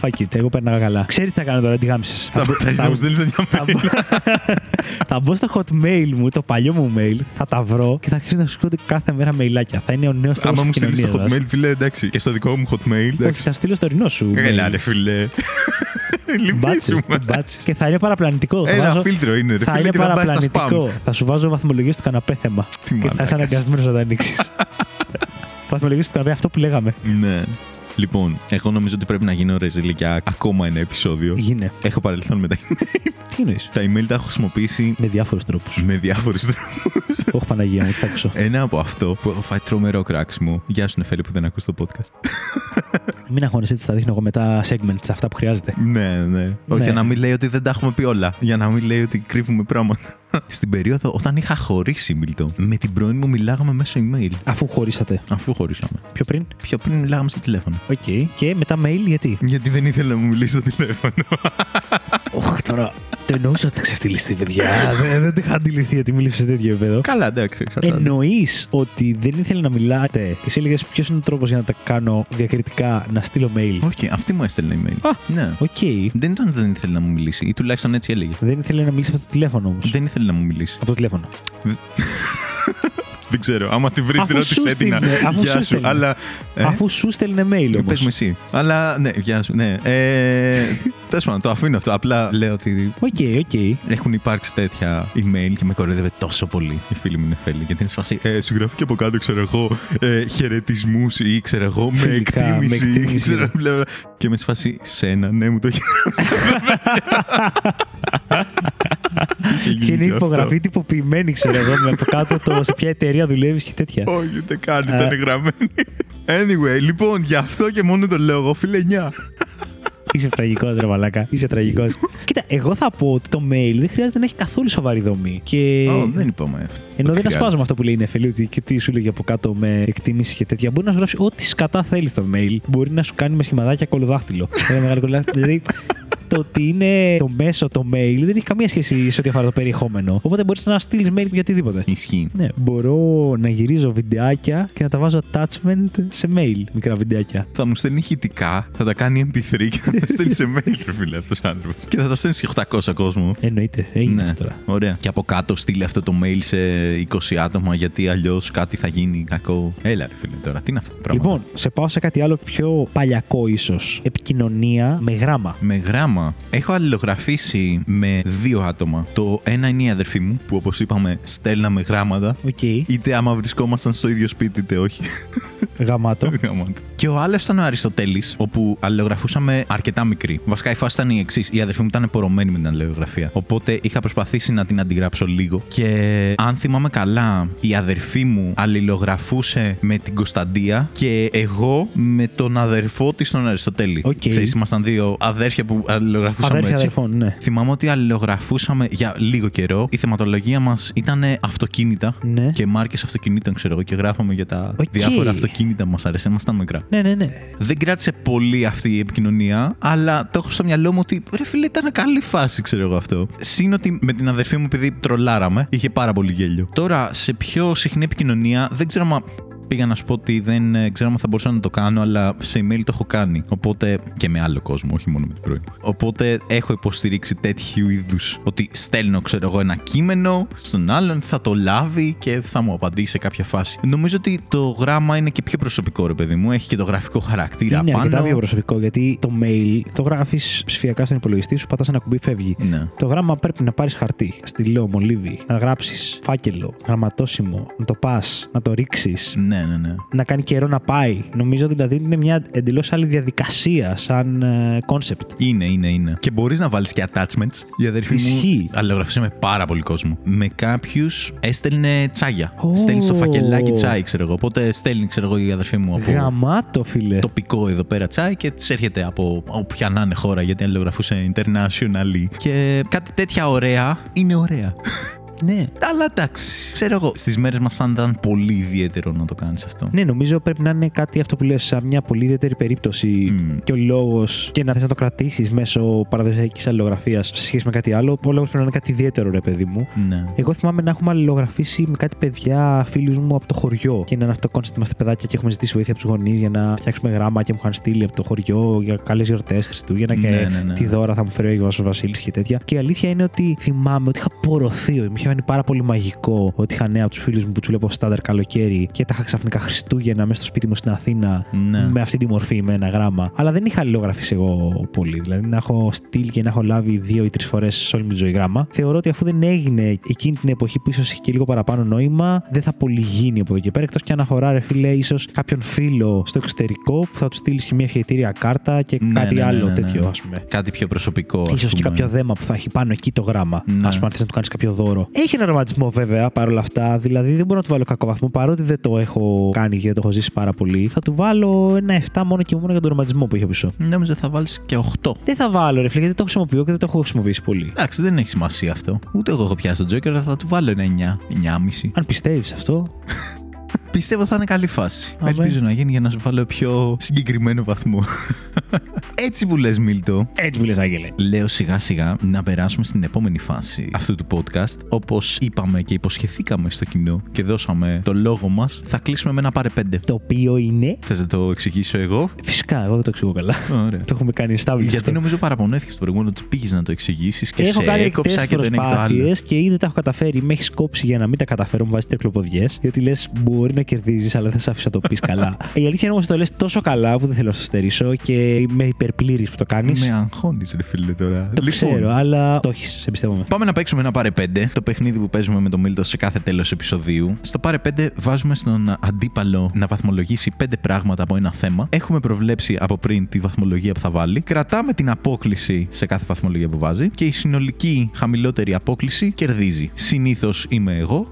Fuck it, εγώ παίρναγα καλά. Ξέρει τι θα κάνω τώρα, τι γάμισες. Θα αρχίσει να μου στείλει τέτοια θα, μπω, (laughs) θα μπω στο hotmail μου, το παλιό μου mail, θα τα βρω και θα αρχίσει να σου έρχονται κάθε μέρα mailάκια. Θα είναι ο νέος τρόπος Άμα μου στείλεις κοινωνία. το hotmail, φίλε, εντάξει. Και στο δικό μου hotmail. Όχι, Εντάξει. θα στείλω στο ρινό σου. Έλα, mail. ρε φίλε. Μπάτσες, Λυπήσουμε. μπάτσες. Και θα είναι παραπλανητικό. Θα Ένα βάζω- φίλτρο είναι, ρε θα φίλε, είναι και θα πάει στα spam. παραπλανητικό. Θα σου βάζω βαθμολογίες του καναπέ θέμα. Τι και θα είσαι μαλάκας. αναγκασμένος να τα ανοίξεις. (laughs) βαθμολογίες του καναπέ, αυτό που λέγαμε. Ναι. Λοιπόν, εγώ νομίζω ότι πρέπει να γίνω ρεζίλη για ακόμα ένα επεισόδιο. Γίνε. Έχω παρελθόν με τα email. Τι εννοείς; Τα email τα έχω χρησιμοποιήσει Με διάφορους τρόπους. με διάφορους τρόπους. (laughs) Όχι Παναγία μου, τι θα ακούσω. Ένα από αυτό που έχω φάει τρομερό κράξιμο. Γεια σου, Νεφέλη, που δεν ακούς το podcast. (laughs) Μην αγχώνεσαι, έτσι θα δείχνω εγώ μετά segments αυτά που χρειάζεται. ναι, ναι. Όχι, για να μην λέει ότι δεν τα έχουμε πει όλα. Για να μην λέει ότι κρύβουμε πράγματα. (laughs) Στην περίοδο όταν είχα χωρίσει, Μίλτο, με την πρώην μου μιλάγαμε μέσω email. Αφού χωρίσατε. Αφού χωρίσαμε. Πιο πριν; Πιο πριν μιλάγαμε στο τηλέφωνο. Οκ. Και μετά mail γιατί; Γιατί δεν ήθελα να μου μιλήσει στο τηλέφωνο. Όχι τώρα. Το εννοούσα ότι ξεφτιλιστεί, παιδιά. δεν, δεν το είχα αντιληφθεί ότι μίλησε σε τέτοιο επίπεδο. Καλά, εντάξει. εξαρτάται. Εννοείς ότι δεν ήθελε να μιλάτε; Και εσύ έλεγες ποιος είναι ο τρόπος για να τα κάνω διακριτικά να στείλω mail; Όχι, αυτή μου έστελνε email. Α. ναι. Οκ. Δεν ήταν ότι δεν ήθελε να μου μιλήσει, ή τουλάχιστον έτσι έλεγε. Δεν ήθελε να μιλήσει από το τηλέφωνο όμως. Δεν ήθελε να μου μιλήσει. Από το τηλέφωνο. Δεν ξέρω. Άμα τη βρεις, Αφού ρώτησε σου την. στείλε, αφού Γεια σου σου. στέλνε. Αλλά. ε, Αφού σου 'στελνε mail όμως. Πε μου εσύ. Αλλά ναι, γεια σου. Ναι. Ε, Τέλος πάντων, το αφήνω αυτό. Απλά λέω ότι OK, OK. έχουν υπάρξει τέτοια email και με κορόιδευε τόσο πολύ η φίλη μου Νεφέλη. Γιατί είναι σε φάση. Ε, σου γράφει και από κάτω, ξέρω εγώ, ε, χαιρετισμούς ή ξέρω εγώ, με Φιλικά, με εκτίμηση. εκτίμηση. ξέρω, μπλε, και με σε φάση σένα, ναι, μου το (laughs) έχει γράψει. Και είναι αυτό. υπογραφή τυποποιημένη, ξέρω εγώ, με από κάτω το σε ποια εταιρεία δουλεύεις και τέτοια. Όχι, ούτε καν Ε. ήταν γραμμένη. Anyway, λοιπόν, γι' αυτό και μόνο το λέω εγώ, φίλε 9. Είσαι τραγικός, ρε Μαλάκα. Είσαι τραγικός. Κοίτα, εγώ θα πω ότι το mail δεν χρειάζεται να έχει καθόλου σοβαρή δομή. Και... Ω, δεν είπαμε αυτό. Ενώ δεν χρειάζεται. ασπάζουμε αυτό που λέει η Νεφελή, ότι και τι σου λέγει από κάτω με εκτίμηση και τέτοια. Μπορεί να σου γράψει ό,τι σκατά θέλεις στο mail. Μπορεί να σου κάνει με σχηματάκια κολοδάχτυλο. Ένα μεγάλο κολοδάχτυλο. δηλαδή, το ότι είναι το μέσο, το mail, δεν έχει καμία σχέση σε ό,τι αφορά το περιεχόμενο. Οπότε μπορείς να στείλεις mail για οτιδήποτε. Ισχύει. Ναι, μπορώ να γυρίζω βιντεάκια και να τα βάζω attachment σε mail, μικρά βιντεάκια. Θα μου στέλνει ηχητικά, θα τα κάνει MP3 και θα τα στέλνει σε mail, ρε φίλε, αυτός ο άνθρωπος. Και θα τα στέλνεις σε 800 κόσμο. Εννοείται, έγινε Ναι, αυτό τώρα. ωραία. Και από κάτω στείλε αυτό το mail σε 20 άτομα γιατί αλλιώς κάτι θα γίνει κακό. Έλα, ρε φίλε, τώρα τι είναι αυτό το πράγμα; Λοιπόν, σε πάω σε κάτι άλλο πιο παλιακό ίσως. Επικοινωνία με γράμμα. Με γράμμα. Έχω αλληλογραφήσει με δύο άτομα. Το ένα είναι η αδερφή μου, που όπως είπαμε στέλναμε γράμματα. Οκ, Είτε άμα βρισκόμασταν στο ίδιο σπίτι, είτε όχι. γαμάτο. (laughs) Γαμάτο. και ο άλλος ήταν ο Αριστοτέλης, όπου αλληλογραφούσαμε αρκετά μικρή. Βασικά η φάση ήταν η εξής. Η αδερφή μου ήταν πορωμένη με την αλληλογραφία. Οπότε είχα προσπαθήσει να την αντιγράψω λίγο. Και αν θυμάμαι καλά, η αδερφή μου αλληλογραφούσε με την Κωνσταντία και εγώ με τον αδερφό της τον Αριστοτέλη. Οκ. Ξέρεις, ήμασταν δύο αδέρφια που αλληλογραφούσαμε Αδέρφια έτσι. αδερφών, ναι. Θυμάμαι ότι αλληλογραφούσαμε για λίγο καιρό. Η θεματολογία μας ήταν αυτοκίνητα Ναι. και μάρκες αυτοκινήτων, ξέρω εγώ, και γράφαμε για τα Οκ. διάφορα αυτοκίνητα μας αρέσει. Ήμασταν μικρά. Ναι, ναι, ναι. Δεν κράτησε πολύ αυτή η επικοινωνία, αλλά το έχω στο μυαλό μου ότι ρε φίλε ήταν καλή φάση, ξέρω εγώ αυτό. Συν ότι με την αδερφή μου, επειδή τρολάραμε, είχε πάρα πολύ γέλιο. Τώρα, σε πιο συχνή επικοινωνία, δεν ξέρω μα. Πήγα να σου πω ότι δεν ε, ξέρω αν θα μπορούσα να το κάνω, αλλά σε email το έχω κάνει. Οπότε και με άλλο κόσμο, όχι μόνο με την πρώην. Οπότε έχω υποστηρίξει τέτοιου είδους. Ότι στέλνω, ξέρω εγώ, ένα κείμενο στον άλλον, θα το λάβει και θα μου απαντήσει σε κάποια φάση. Νομίζω ότι το γράμμα είναι και πιο προσωπικό, ρε παιδί μου. Έχει και το γραφικό χαρακτήρα Είναι αρκετά πάνω. πιο προσωπικό γιατί το mail το γράφεις ψηφιακά στον υπολογιστή σου, πατάς ένα κουμπί, φεύγει. Ναι. Το γράμμα πρέπει να πάρεις χαρτί, στυλό, μολύβι, να γράψεις φάκελο, γραμματόσημο, να το πας, να το ρίξεις, Ναι, ναι, ναι. να κάνει καιρό να πάει. Νομίζω δηλαδή είναι μια εντελώς άλλη διαδικασία σαν concept. Είναι, είναι, είναι. Και μπορείς να βάλεις και attachments. Η αδερφή Ισχύει. μου αλληλογραφούσε με πάρα πολύ κόσμο. Με κάποιους έστελνε τσάγια. Ω. Στέλνεις στο φακελάκι τσάι, ξέρω εγώ. Οπότε στέλνει, ξέρω εγώ, η αδερφή μου από Γαμάτο, φίλε. τοπικό εδώ πέρα τσάι και της έρχεται από όποια να είναι χώρα γιατί αλληλογραφούσε internationally. Και κάτι τέτοια ωραία είναι ωραία. Ναι. Αλλά εντάξει, ξέρω εγώ. Στις μέρες μας θα ήταν πολύ ιδιαίτερο να το κάνεις αυτό. Ναι, νομίζω πρέπει να είναι κάτι αυτό που λες σαν μια πολύ ιδιαίτερη περίπτωση Μμ. και ο λόγος και να θες να το κρατήσεις μέσω παραδοσιακής αλληλογραφίας σε σχέση με κάτι άλλο. Ο λόγος πρέπει να είναι κάτι ιδιαίτερο, ρε παιδί μου. Ναι. Εγώ θυμάμαι να έχουμε αλληλογραφήσει με κάτι παιδιά φίλους μου από το χωριό. Και να είναι αυτό concept, είμαστε παιδάκια και έχουμε ζητήσει βοήθεια από τους γονείς για να φτιάξουμε γράμμα και μου είχαν στείλει από το χωριό για καλές γιορτές Χριστούγεννα και Ναι, ναι, ναι. τι δώρα θα μου φέρει ο Άγιος Βασίλης και τέτοια. Και η αλήθεια είναι ότι θυμάμαι ότι είχα πορωθεί, ότι μου είχε φανεί πάρα πολύ μαγικό ότι είχα νέα από τους φίλους μου που τους βλέπω στάνταρ καλοκαίρι και τα είχα ξαφνικά Χριστούγεννα μέσα στο σπίτι μου στην Αθήνα Ναι. με αυτή τη μορφή, με ένα γράμμα. Αλλά δεν είχα αλληλογραφήσει εγώ πολύ. Δηλαδή να έχω στείλει και να έχω λάβει δύο ή τρεις φορές σε όλη μου τη ζωή γράμμα. Θεωρώ ότι αφού δεν έγινε εκείνη την εποχή που ίσως είχε και λίγο παραπάνω νόημα, δεν θα πολύ γίνει από εδώ και πέρα. Εκτός και αν αφορά, ρε φίλε, ίσως κάποιον φίλο στο εξωτερικό που θα του στείλεις και μια ευχαιτήρια κάρτα και Ναι, κάτι ναι, ναι, άλλο ναι, ναι. τέτοιο, ας πούμε. Κάτι πιο προσωπικό. ας Ίσως και πούμε. κάποιο δέμα που θα έχει πάνω εκεί το γράμμα. Ναι. Α πούμε, αν θες να του κάνεις κάποιο δώρο. Έχει ένα ρομαντισμό βέβαια παρόλα αυτά. Δηλαδή δεν μπορώ να του βάλω κακό βαθμό. Παρότι δεν το έχω κάνει και δεν το έχω ζήσει πάρα πολύ. Θα του βάλω ένα 7 μόνο και μόνο για τον ρομαντισμό που είχε πίσω. Νόμιζα θα βάλεις και 8. Δεν θα βάλω ρε φίλε γιατί το χρησιμοποιώ και δεν το έχω χρησιμοποιήσει πολύ. Εντάξει, δεν έχει σημασία αυτό. Ούτε εγώ έχω πιάσει τον Joker, αλλά θα του βάλω ένα 9, 9,5. Αν πιστεύεις αυτό. (laughs) Πιστεύω θα είναι καλή φάση. Αμέ. Ελπίζω να γίνει για να σου βάλω πιο συγκεκριμένο βαθμό. (laughs) Έτσι που λες, Μίλτο, Έτσι που λες, Άγγελε. λέω σιγά σιγά να περάσουμε στην επόμενη φάση αυτού του podcast. Όπως είπαμε και υποσχεθήκαμε στο κοινό και δώσαμε το λόγο μας, θα κλείσουμε με ένα πάρε πέντε. Το οποίο είναι; Θες να το εξηγήσω εγώ; Φυσικά, εγώ δεν το εξηγώ καλά. Ωραία. το έχουμε κάνει established. Γιατί αυτό. νομίζω παραπονέθηκες στο προηγούμενο ότι πήγες να το εξηγήσεις και Έχω σε κάνει έκοψα αρκετέ και το ένα και το άλλο. προσπάθειες και ήδη τα έχω καταφέρει. Με έχεις κόψει για να μην τα καταφέρω, μου βάζεις τρικλοποδιέ. Γιατί λες, μπορεί να κερδίζεις, αλλά δεν σε άφησα να το πεις καλά. (laughs) Η αλήθεια είναι όμως ότι το λες τόσο καλά που δεν θέλω να στο στερήσω και με υπερπλήρης που το κάνεις. Με αγχώνεις, ρε φίλε τώρα. Το ξέρω, αλλά το έχεις, σε εμπιστεύομαι. Πάμε να παίξουμε ένα πάρε 5, το παιχνίδι που παίζουμε με τον Μίλτο σε κάθε τέλος επεισοδίου. Στο πάρε 5 βάζουμε στον αντίπαλο να βαθμολογήσει 5 πράγματα από ένα θέμα. Έχουμε προβλέψει από πριν τη βαθμολογία που θα βάλει. Κρατάμε την απόκληση σε κάθε βαθμολογία που βάζει και η συνολική χαμηλότερη απόκληση κερδίζει. Συνήθως είμαι εγώ.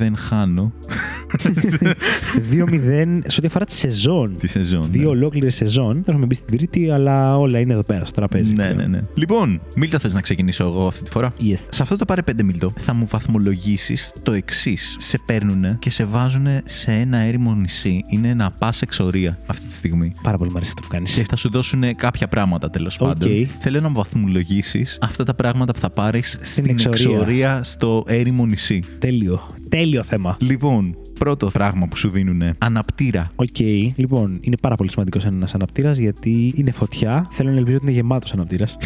2-0 χάνω (laughs) (laughs) 2-0 σε ό,τι αφορά τη σεζόν. τη σεζόν. Δύο ναι. ολόκληρε σεζόν. Δεν έχουμε μπει στην τρίτη, αλλά όλα είναι εδώ πέρα στο τραπέζι. Ναι, πλέον. ναι, ναι. Λοιπόν, Μίλτο, θες να ξεκινήσω εγώ αυτή τη φορά; Yes. Σε αυτό το πάρε 5 Μίλτο θα μου βαθμολογήσεις το εξής. Σε παίρνουν και σε βάζουν σε ένα έρημο νησί. Είναι να πας εξορία αυτή τη στιγμή. Πάρα πολύ μου αρέσει αυτό που κάνεις. Και θα σου δώσουν κάποια πράγματα τέλος πάντων. Θέλω να μου βαθμολογήσεις αυτά τα πράγματα που θα πάρεις στην εξορία. εξορία στο έρημο νησί. Τέλειο. Τέλειο θέμα. Λοιπόν, πρώτο πράγμα που σου δίνουν αναπτήρα. Οκ. Λοιπόν, είναι πάρα πολύ σημαντικός ένας αναπτήρας γιατί είναι φωτιά. Θέλω να ελπίζω ότι είναι γεμάτος αναπτήρας.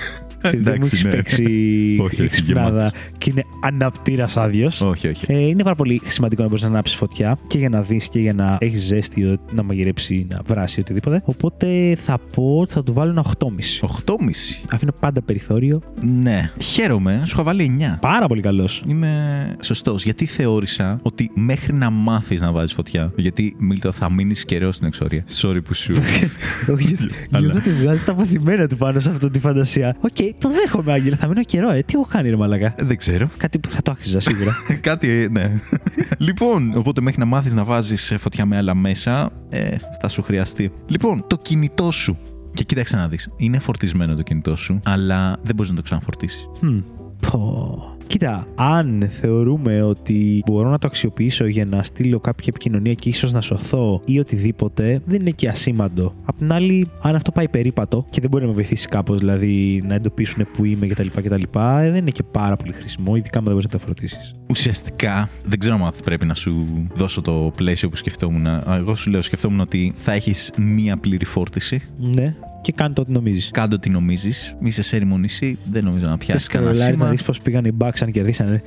Δεν μου Εντάξει, έχεις ναι. παίξει (laughs) Όχι, όχι, ξυπνάδα γεμάτος. και είναι αναπτήρας άδειος. Όχι, όχι. Ε, είναι πάρα πολύ σημαντικό να μπορείς να ανάψεις φωτιά και για να δεις και για να έχεις ζέστη, ο- να μαγειρέψει, να βράσει οτιδήποτε. Οπότε θα πω ότι θα του βάλω ένα 8,5. 8,5. Αφήνω πάντα περιθώριο. Ναι. Χαίρομαι, σου έχω βάλει 9. Πάρα πολύ καλός. Είμαι σωστός. Γιατί θεώρησα ότι μέχρι να μάθεις να βάζεις φωτιά. Γιατί Μίλτο θα μείνεις καιρός στην εξορία. Sorry που σου. (laughs) Όχι, γιατί (laughs) Αλλά- γιατί βγάζει τα παθημένα του πάνω σε αυτή τη φαντασία. Οκ, το δέχομαι, Άγγελε. Θα μείνω καιρό, ε. Τι έχω κάνει, ρε μαλάκα. Δεν ξέρω. Κάτι που θα το άξιζα σίγουρα. (laughs) Κάτι, ε, ναι. (laughs) λοιπόν, οπότε μέχρι να μάθεις να βάζεις φωτιά με άλλα μέσα, ε, θα σου χρειαστεί. Λοιπόν, το κινητό σου. Και κοίταξε να δεις. Είναι φορτισμένο το κινητό σου, αλλά δεν μπορείς να το ξαναφορτίσεις. Hm. Πω. Κοίτα, αν θεωρούμε ότι μπορώ να το αξιοποιήσω για να στείλω κάποια επικοινωνία και ίσως να σωθώ ή οτιδήποτε, δεν είναι και ασήμαντο. Απ' την άλλη, αν αυτό πάει περίπατο και δεν μπορεί να με βοηθήσει κάπως, δηλαδή να εντοπίσουν που είμαι κτλ. κτλ ε, δεν είναι και πάρα πολύ χρήσιμο, ειδικά αν δεν μπορεί να το φορτίσεις. Ουσιαστικά, δεν ξέρω αν πρέπει να σου δώσω το πλαίσιο που σκεφτόμουν. Εγώ σου λέω, σκεφτόμουν ότι θα έχεις μία πλήρη φόρτιση. Ναι και κάντε ό,τι νομίζεις. Κάντε ό,τι νομίζεις. Μη σε σέριμο νησί, δεν νομίζω να πιάσεις κανένα σήμα. Να δεις πώς πήγαν οι Bucks αν κερδίσανε.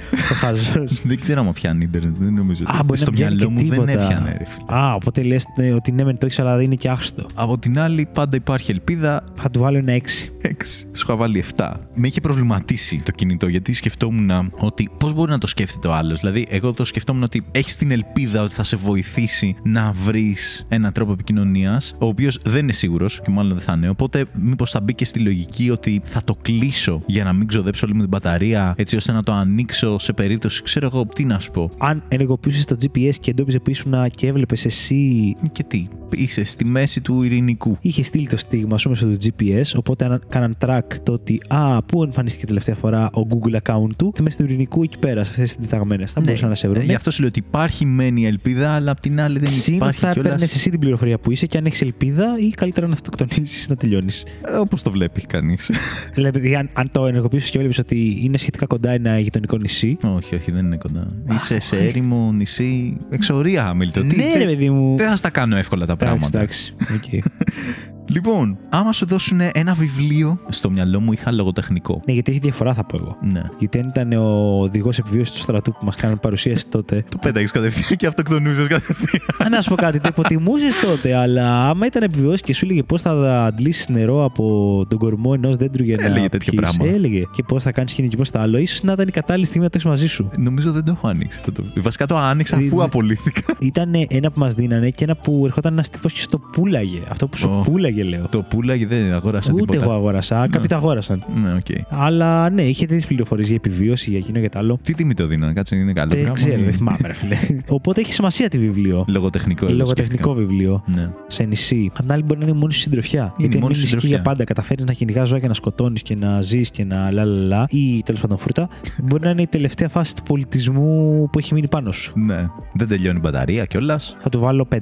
(laughs) δεν ξέρω αν πιάνει Ιντερνετ. Δεν νομίζω. Α, μπορεί Στο μυαλό μου δεν έπιανε, ρε φίλε. Α, οπότε λες ναι, ότι ναι, μεν το έχεις, αλλά δεν είναι και άχρηστο. Από την άλλη, πάντα υπάρχει ελπίδα. Θα του βάλω ένα 6. 6. Σου είχα βάλει 7. Με είχε προβληματίσει το κινητό γιατί σκεφτόμουν ότι πώς μπορεί να το σκέφτεται ο άλλος. Δηλαδή, εγώ το σκεφτόμουν ότι έχεις την ελπίδα ότι θα σε βοηθήσει να βρεις έναν τρόπο επικοινωνίας, ο οποίος δεν είναι σίγουρος και μάλλον δεν θα είναι Οπότε, μήπως θα μπει και στη λογική ότι θα το κλείσω για να μην ξοδέψω όλη μου την μπαταρία, έτσι ώστε να το ανοίξω σε περίπτωση, ξέρω εγώ, τι να σου πω. Αν ενεργοποιούσες το GPS και εντόπιζε που ήσουν και έβλεπες εσύ. Και τι, είσαι στη μέση του ειρηνικού. Είχε στείλει το στίγμα σου μέσω του GPS, οπότε κάναν track το ότι, Α, πού εμφανίστηκε τελευταία φορά ο Google account του, στη μέση του ειρηνικού εκεί πέρα, σε αυτές τις διταγμένε. Θα ναι, μπορούσαν να σε βρουν. Γι' αυτό σου λέω ότι υπάρχει μένει η ελπίδα, αλλά απ' την άλλη δεν Συν υπάρχει. θα έπαιρνες εσύ την πληροφορία που είσαι και αν έχεις ελπίδα ή καλύτερα να αυτοκτονήσεις να τελειώνεις. Ε, Όπως το βλέπει κανείς. δηλαδή, αν, αν το ενεργοποιήσεις και βλέπει ότι είναι σχετικά κοντά ένα γειτονικό νησί. Όχι, όχι, δεν είναι κοντά. Είσαι σε έρημο νησί. Εξορία, Χάμιλτον. Ναι, ρε παιδί μου. Δεν θα στα κάνω εύκολα τα πράγματα. Εντάξει, okay. (laughs) Λοιπόν, άμα σου δώσουν ένα βιβλίο, στο μυαλό μου είχα λογοτεχνικό. Ναι, γιατί έχει διαφορά, θα πω εγώ. Ναι. Γιατί αν ήταν ο οδηγός επιβίωσης του στρατού που μας κάνουν παρουσίαση τότε. το πέταγε κατευθείαν και αυτοκτονούσες κατευθείαν. Αν να σου πω κάτι, το υποτιμούσες τότε, αλλά άμα ήταν επιβιώσει και σου έλεγε πώς θα αντλήσεις νερό από τον κορμό ενός δέντρου για να. Έλεγε τέτοιο πράγμα. Έλεγε. Και πώς θα κάνεις χίνη και πώς θα άλλο. σω να ήταν η κατάλληλη στιγμή να το έχεις μαζί σου. Νομίζω δεν το έχω ανοίξει αυτό. Βασικά το άνοιξα αφού απολύθηκα. Ήταν ένα που μας δίνανε και ένα που ερχόταν ένας τύπος και στο πούλαγε. Αυτό που σου πούλαγε, λέω. Το πούλαγε δεν αγόρασα Ούτε τίποτα. εγώ αγόρασα. Ναι. Κάποιοι το αγόρασαν. Ναι, okay. Αλλά ναι, είχε τέτοιες πληροφορίες για επιβίωση, για εκείνο και το άλλο. Τι τιμή το δίνανε, κάτσε είναι καλό. Δεν ξέρω, δεν θυμάμαι, ρε φίλε. (laughs) Οπότε έχει σημασία τη βιβλίο. Λογοτεχνικό, Λογοτεχνικό βιβλίο. Ναι. Σε νησί. Απ' την άλλη μπορεί να είναι μόνη σου συντροφιά. Γιατί αν είναι για πάντα, καταφέρεις να κυνηγά ζώα και να σκοτώνεις και να ζεις και να λαλαλα ή τέλος πάντων φρούτα, (laughs) μπορεί να είναι η τελευταία φάση του πολιτισμού που έχει μείνει πάνω σου. Ναι. Δεν τελειώνει η μπαταρία κιόλας. Θα του βάλω 5. 5.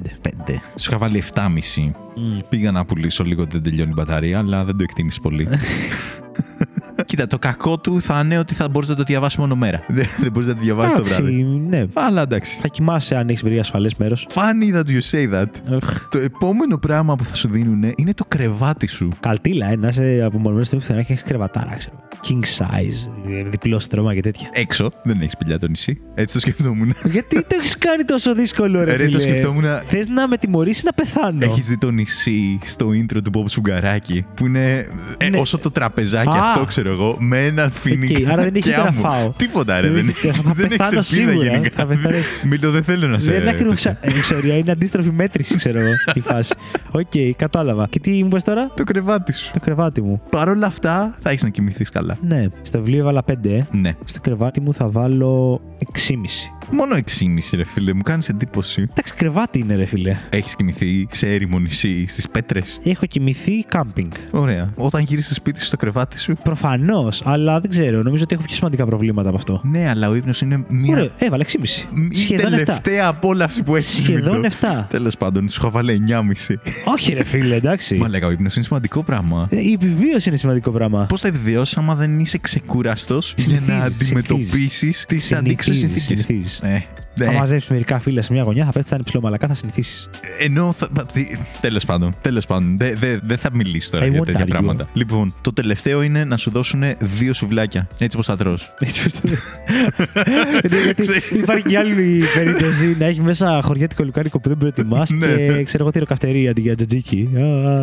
Σου είχα βάλει 7,5. Mm. Πήγα να πουλήσω λίγο ότι δεν τελειώνει η μπαταρία, αλλά δεν το εκτίμησε πολύ. (laughs) Κοίτα, το κακό του θα είναι ότι θα μπορείς να το διαβάσεις μόνο μέρα. (laughs) Δεν, δεν μπορείς να το διαβάσεις το βράδυ. Ναι. Αλλά εντάξει. Θα κοιμάσαι αν έχεις βρει ασφαλές μέρος. Funny that you say that. Το επόμενο πράγμα που θα σου δίνουν είναι το κρεβάτι σου. Καλτήλα, ένα σε απομονωμένος στο να έχεις κρεβατάρα, ξέρω. King size, διπλό στρώμα και τέτοια. Έξω, δεν έχεις σπηλιά το νησί. Έτσι το σκεφτόμουν. Γιατί το έχεις κάνει τόσο δύσκολο, ρε. Ρε, το σκεφτόμουν. Θες να με τιμωρήσεις να πεθάνω; Έχεις δει το νησί στο intro του Bob Σφουγγαράκη που είναι ε, ναι. όσο το τραπεζάκι αυτό, ξέρω εγώ, με έναν φοίνικα. Okay, άρα δεν έχει να φάω. Τίποτα, ρε. Δεν, δεν έχει ελπίδα γενικά. (laughs) Μίλτο, δεν θέλω να σε. Δεν είναι ακριβώς εξορία, είναι αντίστροφη μέτρηση, ξέρω εγώ, η φάση. Οκ, κατάλαβα. Και τι μου 'πες τώρα; Το κρεβάτι σου. Το κρεβάτι μου. Παρ' όλα αυτά θα έχεις να κοιμηθείς καλά. Ναι. Στο βιβλίο έβαλα 5. Ε. Ναι. Στο κρεβάτι μου θα βάλω 6,5. Μόνο 6,5 ρε φίλε, μου κάνεις εντύπωση. Εντάξει, κρεβάτι είναι ρε φίλε. Έχεις κοιμηθεί σε έρημο νησί, στις πέτρες; Έχω κοιμηθεί κάμπινγκ. Ωραία. Όταν γύρισες σπίτι στο κρεβάτι σου; Προφανώς, αλλά δεν ξέρω. Νομίζω ότι έχω πιο σημαντικά προβλήματα από αυτό. Ναι, αλλά ο ύπνος είναι μία. Ωραία, έβαλα 6,5. Η Σχεδόν τελευταία 7. απόλαυση που έχεις. Σχεδόν 7. Τέλος πάντων, σου είχα βάλει 9,5. Όχι, ρε φίλε, εντάξει. Μα λέγα, ο ύπνος είναι σημαντικό πράγμα. Ε, η επιβίωση είναι σημαντικό πράγμα. Πώς θα επιβιώσεις άμα δεν είσαι ξεκούραστο για να αντιμετωπίσεις τις αντίξωες συνθήκες; Ναι. Ναι. Αν μαζέψεις μερικά φίλα σε μια γωνιά, θα πέφτεις σαν υψηλό μαλακά, θα συνηθίσεις. Ενώ. Θα... Τέλος πάντων. Τέλος πάντων. Δεν δε, δε θα μιλήσεις τώρα για τέτοια πράγματα. Λοιπόν, το τελευταίο είναι να σου δώσουν δύο σουβλάκια. Έτσι πώ θα τρώ. Έτσι πώ θα Γιατί υπάρχει και άλλη περίπτωση να έχει μέσα χωριάτικο λουκάνικο που δεν προτιμά ναι. και ξέρω εγώ τυροκαυτερή αντί για τζατζίκι.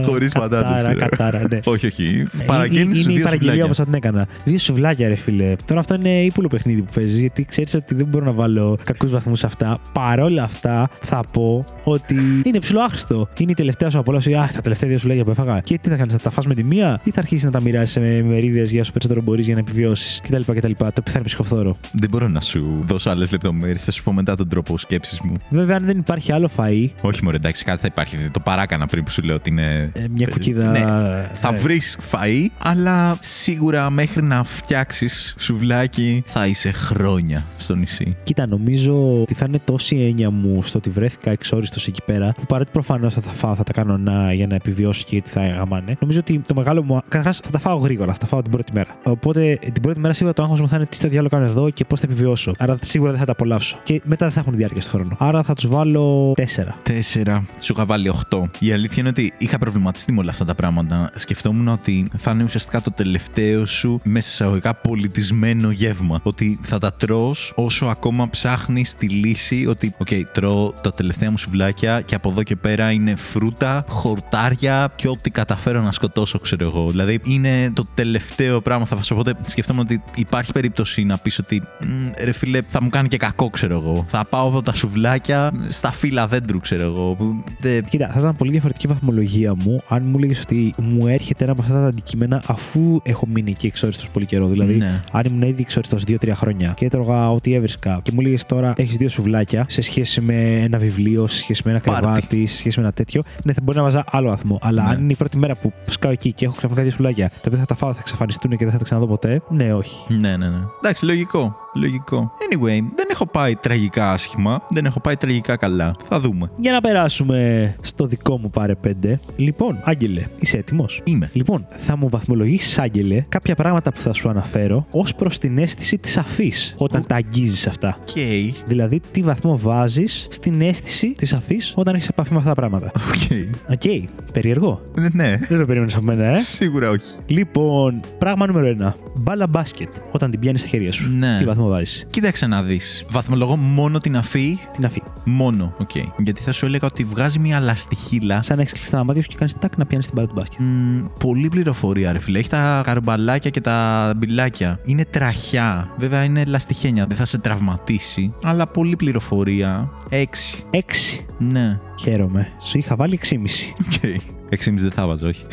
Χωρίς πατάτες. Κατάρα, ναι. Όχι, όχι. Παραγγέλνεις δύο Είναι η παραγγελία όπως θα την έκανα. Δύο σουβλάκια, ρε φίλε. Τώρα αυτό είναι ύπουλο παιχνίδι που παίζεις γιατί ξέρεις ότι δεν μπορώ να βάλω κακούς βαθμούς σε αυτά. Παρόλα αυτά, θα πω ότι είναι ψηλό άχρηστο. Είναι η τελευταία σου απόλαυση. Α, τα τελευταία δύο σουβλάκια που έφαγα. Και τι θα κάνεις, θα τα φας με τη μία ή θα αρχίσεις να τα μοιράσει με μερίδες για όσο περισσότερο μπορείς για να επιβιώσεις κτλ. κτλ. Το οποίο θα είναι ψυχοφθόρο. Δεν μπορώ να σου δώσω άλλες λεπτομέρειες. Θα σου πω μετά τον τρόπο σκέψης μου. Βέβαια, αν δεν υπάρχει άλλο φαΐ, Όχι, μωρέ, εντάξει, κάτι θα υπάρχει. Το παράκανα πριν που σου λέω ότι είναι. ε, μια κουκίδα. Ναι, θα ε, βρεις φαΐ, αλλά σίγουρα μέχρι να φτιάξεις σουβλάκι θα είσαι χρόνια στο νησί. Κοίτα, νομίζω ότι θα είναι τόση έννοια μου στο ότι βρέθηκα εξόριστος εκεί πέρα, που παρότι προφανώς θα τα φάω, θα τα κάνω να, για να επιβιώσω και γιατί θα γαμάνε. Νομίζω ότι το μεγάλο μου. Καταρχάς θα τα φάω γρήγορα, θα τα φάω την πρώτη μέρα. Οπότε την πρώτη μέρα σίγουρα το άγχος μου θα είναι τι στο διάολο κάνω εδώ και πώς θα επιβιώσω. Άρα σίγουρα δεν θα τα απολαύσω. Και μετά δεν θα έχουν διάρκεια στο χρόνο. Άρα θα τους βάλω 4. Τέσσερα, σου είχα βάλει 8. Η αλήθεια είναι ότι είχα προβληματιστεί με όλα αυτά τα πράγματα. Σκεφτόμουν ότι θα είναι ουσιαστικά το τελευταίο σου μέσα σε εισαγωγικά πολιτισμένο γεύμα. Ότι θα τα τρως όσο ακόμα ψάχνεις τη λύση. Ότι, οκ, τρώω τα τελευταία μου σουβλάκια και από εδώ και πέρα είναι φρούτα, χορτάρια και ό,τι καταφέρω να σκοτώσω, ξέρω εγώ. Δηλαδή είναι το τελευταίο πράγμα θα φάσω. Οπότε σκεφτόμουν ότι υπάρχει περίπτωση να πεις ότι «Μ, ρε φίλε, θα μου κάνει και κακό, ξέρω εγώ. Θα πάω από τα σουβλάκια στα φύλλα δέντρου, ξέρω εγώ. που δεν- Κοίτα, θα ήταν πολύ διαφορετική η βαθμολογία μου αν μου έλεγες ότι μου έρχεται ένα από αυτά τα αντικείμενα αφού έχω μείνει εκεί εξόριστος πολύ καιρό. Δηλαδή, Ναι. αν ήμουν ήδη εξόριστος 2-3 χρόνια και έτρωγα ό,τι έβρισκα και μου έλεγες τώρα έχεις δύο σουβλάκια σε σχέση με ένα βιβλίο, σε σχέση με ένα Πάρτι. κρεβάτι, σε σχέση με ένα τέτοιο, ναι, θα μπορεί να βάζα άλλο βαθμό. Αλλά Ναι. αν είναι η πρώτη μέρα που σκάω εκεί και έχω ξαφνικά δύο σουβλάκια, τα οποία θα τα φάω, θα εξαφανιστούν και δεν θα τα ξαναδώ ποτέ, ναι, όχι. Ναι, ναι, ναι. Εντάξει, λογικό. Λογικό. Anyway, δεν έχω πάει τραγικά άσχημα. Δεν έχω πάει τραγικά καλά. Θα δούμε. Για να περάσουμε στο δικό μου πάρε 5. Λοιπόν, Άγγελε, είσαι έτοιμος; Είμαι. Λοιπόν, θα μου βαθμολογήσεις, Άγγελε, κάποια πράγματα που θα σου αναφέρω ως προς την αίσθηση της αφής όταν τα αγγίζεις αυτά. Οκ. Δηλαδή, τι βαθμό βάζεις στην αίσθηση της αφής όταν έχεις επαφή με αυτά τα πράγματα. OK. OK, περίεργο. Ναι. Δεν το περίμενε από μένα, ε. Σίγουρα όχι. Λοιπόν, πράγμα νούμερο 1. Μπάλα μπάσκετ. Όταν την πιάνεις στα χέρια σου. Ναι. Τι βαθμό βάζεις; Κοίταξε να δεις. Βαθμολογώ μόνο την αφή. Την αφή. Μόνο. Οκ. Γιατί θα σου έλεγα ότι βγάζει μια λαστιχίλα. Σαν να έχεις κλειστά τα μάτια σου και κάνεις τάκ να πιάνεις την μπάλα του μπάσκετ. Μ, πολύ πληροφορία, ρε φίλε. Έχει τα καρμπαλάκια και τα μπιλάκια. Είναι τραχιά. Βέβαια είναι λαστιχένια. Δεν θα σε τραυματίσει. Αλλά πολύ πληροφορία. 6. 6. Ναι. Χαίρομαι. Σου είχα βάλει 6,5. Οκ. 6,5 δεν θα βάζω, όχι.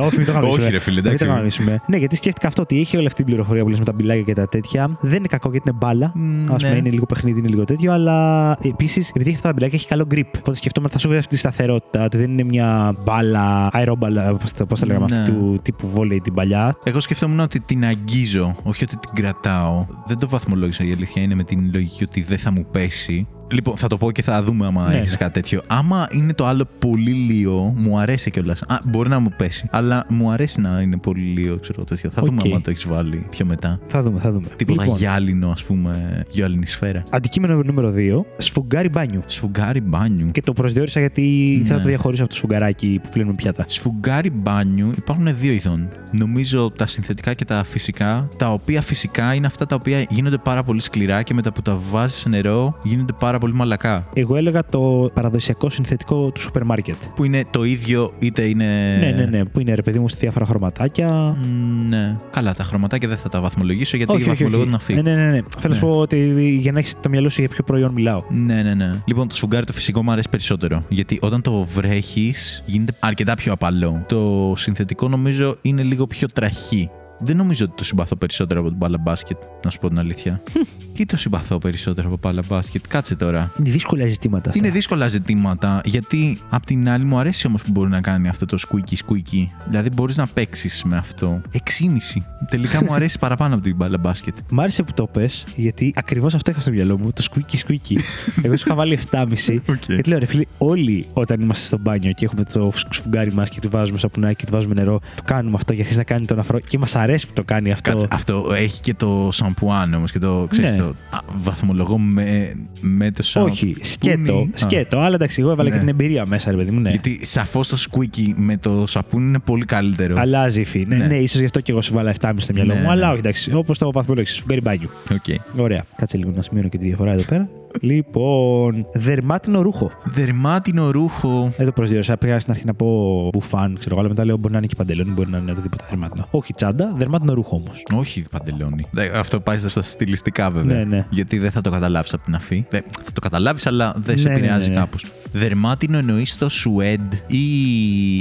Όχι, μην το γαμίσουμε. Όχι, ρε φίλε, Μην εντάξει. το γαμίσουμε. Ναι, γιατί σκέφτηκα αυτό ότι έχει όλη αυτή την πληροφορία που λες με τα μπιλάκια και τα τέτοια. Δεν είναι κακό γιατί είναι μπάλα. Μ, Α πούμε, ναι. είναι λίγο παιχνίδι, είναι λίγο τέτοιο. Αλλά επίσης, επειδή έχει αυτά τα μπιλάκια, έχει καλό grip. Οπότε σκεφτόμαι ότι θα σου βρει αυτή τη σταθερότητα. Ότι δεν είναι μια μπάλα, αερόμπαλα, πώς το λέγαμε, Ναι. αυτή του τύπου βόλεϊ την παλιά. Εγώ σκεφτόμουν ότι την αγγίζω, όχι ότι την κρατάω. Δεν το βαθμολόγησα η αλήθεια είναι με την λογική ότι δεν θα μου πέσει. Λοιπόν, θα το πω και θα δούμε άμα Ναι, έχεις ναι. κάτι τέτοιο. Άμα είναι το άλλο πολύ λίγο, μου αρέσει κιόλας. Α, μπορεί να μου πέσει. Αλλά μου αρέσει να είναι πολύ λίγο, ξέρω τέτοιο. Θα δούμε Οκ. άμα το έχεις βάλει πιο μετά. Θα δούμε, θα δούμε. Τίποτα Λοιπόν, γυάλινο, ας πούμε, γυάλινη σφαίρα. Αντικείμενο νούμερο 2. Σφουγγάρι μπάνιου. Σφουγγάρι μπάνιου. Και το προσδιορίσα γιατί ήθελα να Ναι. το διαχωρίσω από το σφουγγαράκι που πλένουν πιάτα. Σφουγγάρι μπάνιου υπάρχουν δύο ειδών. Νομίζω τα συνθετικά και τα φυσικά. Τα οποία φυσικά είναι αυτά τα οποία γίνονται πάρα πολύ σκληρά και μετά που τα βάζεις σε νερό γίνονται πάρα πολύ μαλακά. Εγώ έλεγα το παραδοσιακό συνθετικό του σούπερ μάρκετ. Που είναι το ίδιο, είτε είναι. Ναι, ναι, ναι. Που είναι ρε παιδί μου σε διάφορα χρωματάκια. Μ, ναι. Καλά, τα χρωματάκια δεν θα τα βαθμολογήσω γιατί βαθμολογώ την αφή. Ναι, ναι, ναι. ναι. Θέλω να σου Ναι. πω ότι για να έχεις το μυαλό σου για ποιο προϊόν μιλάω. Ναι, ναι, ναι. Λοιπόν, το σφουγγάρι το φυσικό μου αρέσει περισσότερο. Γιατί όταν το βρέχεις, γίνεται αρκετά πιο απαλό. Το συνθετικό νομίζω είναι λίγο πιο τραχή. Δεν νομίζω ότι το συμπαθώ περισσότερο από την μπάλα μπάσκετ, να σου πω την αλήθεια. (laughs) Ή το συμπαθώ περισσότερο από μπάλα μπάσκετ; Κάτσε τώρα. Είναι δύσκολα ζητήματα. Αυτά. Είναι δύσκολα ζητήματα, γιατί απ' την άλλη μου αρέσει όμως που μπορεί να κάνει αυτό το squeaky squeaky. Δηλαδή μπορείς να παίξεις με αυτό. 6,5. Τελικά μου αρέσει (laughs) παραπάνω από την μπάλα μπάσκετ. Μ' άρεσε που το πες, γιατί ακριβώς αυτό είχα στο μυαλό μου. Το squeaky squeaky. (laughs) Εγώ σου είχα βάλει 7,5. Οκ. Γιατί λέω, ρε φίλοι, όλοι όταν είμαστε στο μπάνιο και έχουμε το σφουγγάρι μας και του βάζουμε σαπουνάκι και του βάζουμε νερό, το κάνουμε αυτό και αρχίζει να κάνει τον αφρό. Και μας αρέσει που το κάνει αυτό. Κάτσε, αυτό έχει και το σαμπουάν όμως και το ξέρεις. Ναι. Το, α, βαθμολογώ με, με το σαμπουάν. Όχι, σκέτο. Α. Σκέτο. Αλλά εντάξει, εγώ έβαλα Ναι. και την εμπειρία μέσα, ρε παιδί μου. Ναι. Γιατί σαφώς το squeaky με το σαπούνι είναι πολύ καλύτερο. Αλλάζει η υφή. Ναι, Ναι. ναι. ίσως γι' αυτό και εγώ σου βάλα 7,5 στο μυαλό Ναι, μου. ναι. Αλλά όχι, εντάξει, όπως το βαθμολόγησε, σφουγγάρι μπάνιου. Οκ. Ωραία. Κάτσε λίγο να σημειώνω και τη διαφορά εδώ πέρα. Λοιπόν, δερμάτινο ρούχο. Δερμάτινο ρούχο. Δεν το προσδιορίσα. Πήγα στην αρχή να πω μπουφάν, ξέρω εγώ, αλλά μετά λέω μπορεί να είναι και παντελόνι, μπορεί να είναι οτιδήποτε δερμάτινο. Όχι τσάντα, δερμάτινο ρούχο όμως. Όχι παντελόνι. Δε- Αυτό πάει στα στιλιστικά βέβαια. Ναι, ναι. Γιατί δεν θα το καταλάβεις από την αφή. Δε- θα το καταλάβεις, αλλά δεν σε Ναι, ναι, επηρεάζει ναι, ναι. κάπως. Δερμάτινο εννοείς το σουέντ ή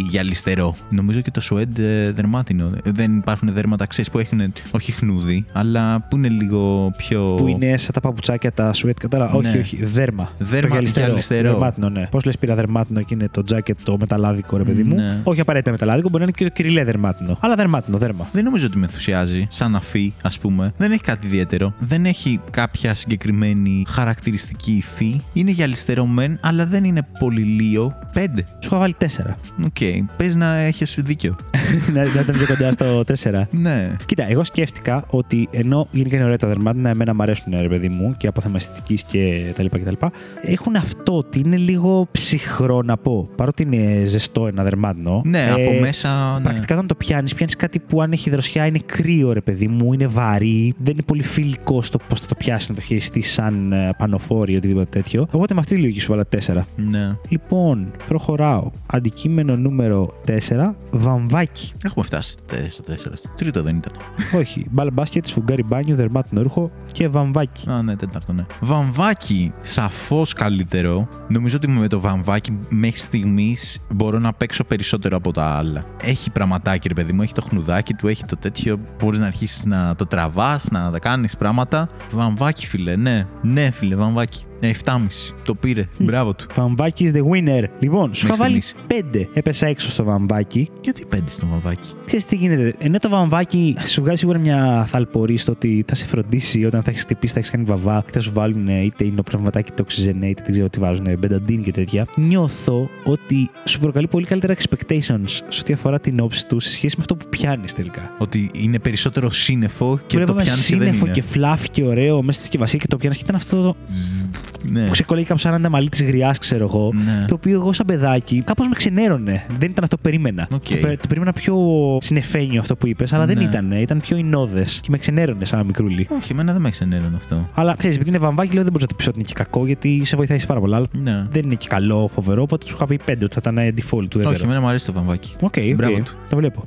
γυαλιστερό; Νομίζω και το σουέντ ε, δερμάτινο. Δεν υπάρχουν δέρματα, ξέρεις που έχουν όχι χνούδι, αλλά που είναι λίγο πιο. Που είναι σαν τα παπουτσάκια, τα σουέτ, κατάλαβα. Ναι. Όχι, όχι, δέρμα. Δέρμα, το γυαλιστερό. γυαλιστερό. Δερμάτινο, ναι. Πώς λες πήρα δερμάτινο και είναι το τζάκετ το μεταλλάδικο, ρε παιδί μου; Ναι. Όχι απαραίτητα μεταλλάδικο, μπορεί να είναι και το κυριλέ δερμάτινο. Αλλά δερμάτινο, δέρμα. Δεν νομίζω ότι με ενθουσιάζει σαν αφή, ας πούμε. Δεν έχει κάτι ιδιαίτερο. Δεν έχει κάποια συγκεκριμένη χαρακτηριστική υφή. Είναι γυαλιστερό μεν, αλλά δεν είναι πολύ λίο. Πέντε. Σου είχα βάλει τέσσερα. Οκ. Πες να έχεις δίκιο. (laughs) να, να ήταν πιο κοντά στο τέσσερα. ναι. Κοίτα, εγώ σκέφτηκα ότι ενώ γενικά είναι ωραία τα δερμάτινα, εμένα μου αρέσουν ρε παιδί μου και από θέμα αισθητικής και τα λοιπά και τα λοιπά, έχουν αυτό ότι είναι λίγο ψυχρό να πω. Παρότι είναι ζεστό ένα δερμάτινο. Ναι, ε, από μέσα. Ναι. Πρακτικά όταν το πιάνεις, πιάνεις κάτι που αν έχει δροσιά είναι κρύο, ρε παιδί μου, είναι βαρύ, δεν είναι πολύ φιλικό στο πώς θα το πιάσεις να το χειριστείς σαν ε, πανωφόρι ή οτιδήποτε τέτοιο. Οπότε με αυτή τη λογική σου βάλα 4. Ναι. Λοιπόν, προχωράω. Αντικείμενο νούμερο 4, βαμβάκι. Έχουμε φτάσει στο 4. Στο τρίτο δεν ήταν. Όχι, μπάλα μπάσκετ, σφουγγάρι μπάνιο, δερμάτινο ρούχο και βαμβάκι. Α, ναι, τέταρτο, ναι. Βαμβάκι, σαφώς καλύτερο. Νομίζω ότι με το βαμβάκι μέχρι στιγμής μπορώ να παίξω περισσότερο από τα άλλα. Έχει πραγματάκι, ρε παιδί μου, έχει το χνουδάκι του, έχει το τέτοιο. Μπορείς να αρχίσεις να το τραβάς, να τα κάνεις πράγματα. Βαμβάκι, φίλε, ναι. Ναι, φίλε, βαμβάκι. Ε, 7,5. Το πήρε. Μπράβο του. Βαμβάκι is the winner. Λοιπόν, σου είχα βάλει στιγμής. 5. Έπεσα έξω στο βαμβάκι. Γιατί πέντε στο βαμβάκι; Ξέρεις τι γίνεται. Ενώ το βαμβάκι σου βγάζει σίγουρα μια θαλπορή στο ότι θα σε φροντίσει όταν θα έχεις χτυπήσει, θα έχεις κάνει βαβά και θα σου βάλουν ε, είτε είναι πνευματάκι το oxygenate, δεν ξέρω τι βάζουν, μπενταντίν και τέτοια. Νιώθω ότι σου προκαλεί πολύ καλύτερα expectations σε ό,τι αφορά την όψη του σε σχέση με αυτό που πιάνεις τελικά. Ότι είναι περισσότερο σύννεφο και το Βλέπαμε πιάνεις και δεν σύννεφο είναι. και φλάφι και ωραίο μέσα στη συσκευασία και το πιάνεις και ήταν αυτό το Ζζ, Ναι. που ξεκολλάει κάπου σαν να είναι μαλλί της γριάς, ξέρω εγώ. Ναι. Το οποίο εγώ σαν παιδάκι κάπως με ξενέρωνε. Δεν ήταν αυτό που περίμενα. Οκ. Το, πε- το περίμενα πιο συννεφένιο αυτό που είπες, αλλά δεν Ναι. ήταν. Ήταν πιο ινώδες και με ξενέρωνε σαν μικρούλι. Όχι, εμένα δεν με ξενέρωνε αυτό. Αλλά ξέρεις, επειδή είναι βαμβάκι, λέω δεν μπορείς να το πεις ότι είναι και κακό, γιατί σε βοηθάει πάρα πολλά. Αλλά Ναι. δεν είναι και καλό, φοβερό. Οπότε σου είχα πει 5 ότι θα ήταν ε, default του. Δεν Όχι, ξέρω. εμένα μου αρέσει το βαμβάκι. OK, OK. Μπράβο του. το βλέπω.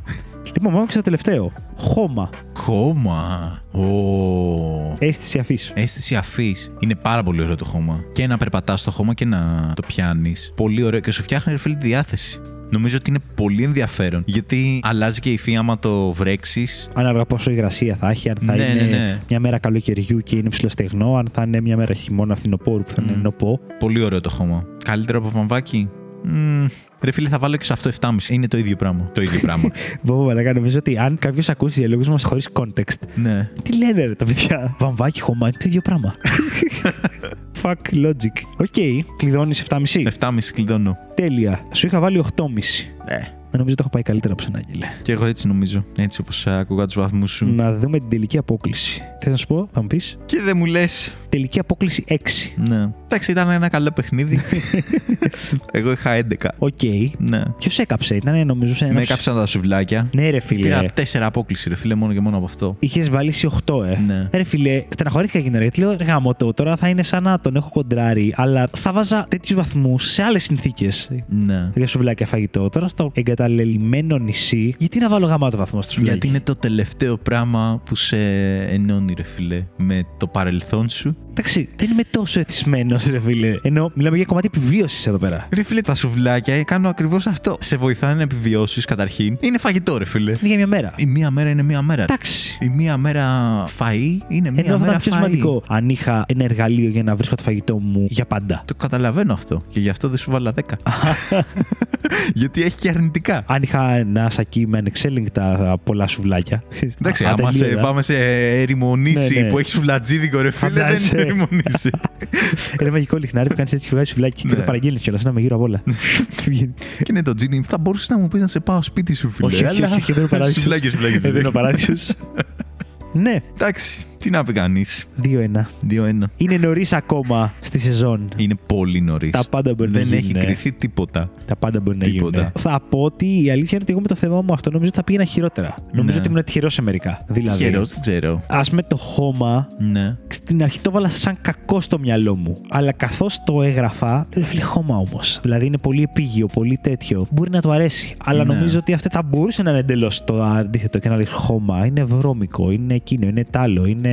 Λοιπόν, πάμε και στο τελευταίο. Χώμα. Χώμα. Ω. Αίσθηση αφής. Αίσθηση αφής. Είναι πάρα πολύ ωραίο το χώμα. Και να περπατάς στο χώμα και να το πιάνεις. Πολύ ωραίο και σου φτιάχνει ρε φίλε τη διάθεση. Νομίζω ότι είναι πολύ ενδιαφέρον. Γιατί αλλάζει και η υφή άμα το βρέξεις. Ανάλογα πόσο υγρασία θα έχει, αν θα Ναι, είναι ναι, ναι. μια μέρα καλοκαιριού και είναι ψηλοστεγνό, αν θα είναι μια μέρα χειμώνα φθινοπόρου που θα είναι Μμ. νοπό. Πολύ ωραίο το χώμα. Καλύτερο από βαμβάκι; Μμμ. Ρε φίλε, θα βάλω και σε αυτό 7,5. Είναι το ίδιο πράγμα. Το ίδιο πράγμα. (laughs) Βόβο, μαλακά, νομίζω ότι αν κάποιος ακούσει διαλόγους μας χωρίς context, ναι. τι λένε ρε τα παιδιά; Βαμβάκι, χωμά, είναι το ίδιο πράγμα. (laughs) Fuck logic. OK, κλειδώνεις 7,5. 7,5 κλειδώνω. Τέλεια. Σου είχα βάλει 8,5. Ε. Νομίζω το έχω πάει καλύτερα από σένα, Άγγελε. Και εγώ έτσι νομίζω. Έτσι όπως άκουγα τους βαθμούς σου. Να δούμε την τελική απόκλιση. Θες να σου πω, θα μου πεις; Και δεν μου λες. Τελική απόκλιση 6. Ναι. Εντάξει, ήταν ένα καλό παιχνίδι. (laughs) εγώ είχα 11. Οκ. Ναι. Ποιος έκαψε, ήταν νομίζω σε ένα. Με έκαψαν τα σουβλάκια. Ναι, ρε φίλε. Πήρα 4 απόκλιση, ρε φίλε, μόνο και μόνο από αυτό. Είχες βάλει εσύ 8, ε. Ναι. Ρε φίλε, στεναχωρήθηκα εκείνο ρε. Γιατί λέω ρε γάμο το, τώρα θα είναι σαν να τον έχω κοντράρει. Αλλά θα βάζα τέτοιους βαθμούς σε άλλες συνθήκες. Ναι. Για σουβλάκια φαγητό. Τώρα στο εγκαταλελειμμένο νησί, γιατί να βάλω γαμάτο βαθμό στο σουβλάκι. Γιατί είναι το τελευταίο πράγμα που σε ενώνει, ρε φίλε, με το παρελθόν σου; Εντάξει, δεν είμαι τόσο εθισμένος, ρε φίλε. Ενώ μιλάμε για κομμάτι επιβίωσης εδώ πέρα. Ρε φίλε, τα σουβλάκια κάνουν ακριβώς αυτό. Σε βοηθάνε να επιβιώσεις καταρχήν. Είναι φαγητό, ρε φίλε. Είναι για μια μέρα. Η μία μέρα είναι μία μέρα. Εντάξει. Η μία μέρα φαΐ είναι μία Ενώ θα μέρα ήταν πιο φαΐ. σημαντικό αν είχα ένα εργαλείο για να βρίσκω το φαγητό μου για πάντα. Το καταλαβαίνω αυτό. Και γι' αυτό δεν σου βάλα 10. (laughs) Γιατί έχει και αρνητικά. Αν είχα ένα σακί με ανεξέλεγκτα πολλά σουβλάκια. Εντάξει, άμα σε, ατελείωτα. πάμε σε έρημο νήσι Ναι, ναι. που έχει σουβλατζίδικο, ρε φίλε, δεν Φαντάζεσαι. είναι έρημο νήσι. Ένα μαγικό λιχνάρι που κάνεις έτσι και βγάζει σουβλάκι και Ναι. το παραγγέλνεις κιόλας. Να με γύρω απ' όλα. (laughs) και είναι το τζίνι. Θα μπορούσες να μου πεις να σε πάω σπίτι σου, φίλε. όχι, όχι, αλλά- όχι, όχι, δεν είναι ο παράδεισος. Σουβλάκι, σουβλάκι, Ε, Δεν είναι φίλε. ο παράδεισος. Ναι, Εντάξει. Τι να πει κανείς; 2-1. 2-1. Είναι νωρίς ακόμα στη σεζόν. Είναι πολύ νωρίς. Τα πάντα μπορεί να Δεν έχει γίνουν. κρυθεί τίποτα. Τα πάντα μπορεί να Τίποτα. γίνουν. Θα πω ότι η αλήθεια είναι ότι εγώ με το θέμα μου αυτό νομίζω ότι θα πήγαινα χειρότερα. Νομίζω Ναι. ότι ήμουν τυχερός σε μερικά. Δηλαδή, Τυχερός, δεν ξέρω. ας με το χώμα, Ναι. στην αρχή το έβαλα σαν κακό στο μυαλό μου. Αλλά καθώς το έγραφα, λέω «Ρε φίλε χώμα όμως. Δηλαδή είναι πολύ επίγειο, πολύ τέτοιο. Μπορεί να του αρέσει. Αλλά Ναι. νομίζω ότι αυτό θα μπορούσε να είναι εντελώς το αντίθετο και να λέει χώμα. Είναι βρώμικο, είναι εκείνο, είναι τάλο. Είναι...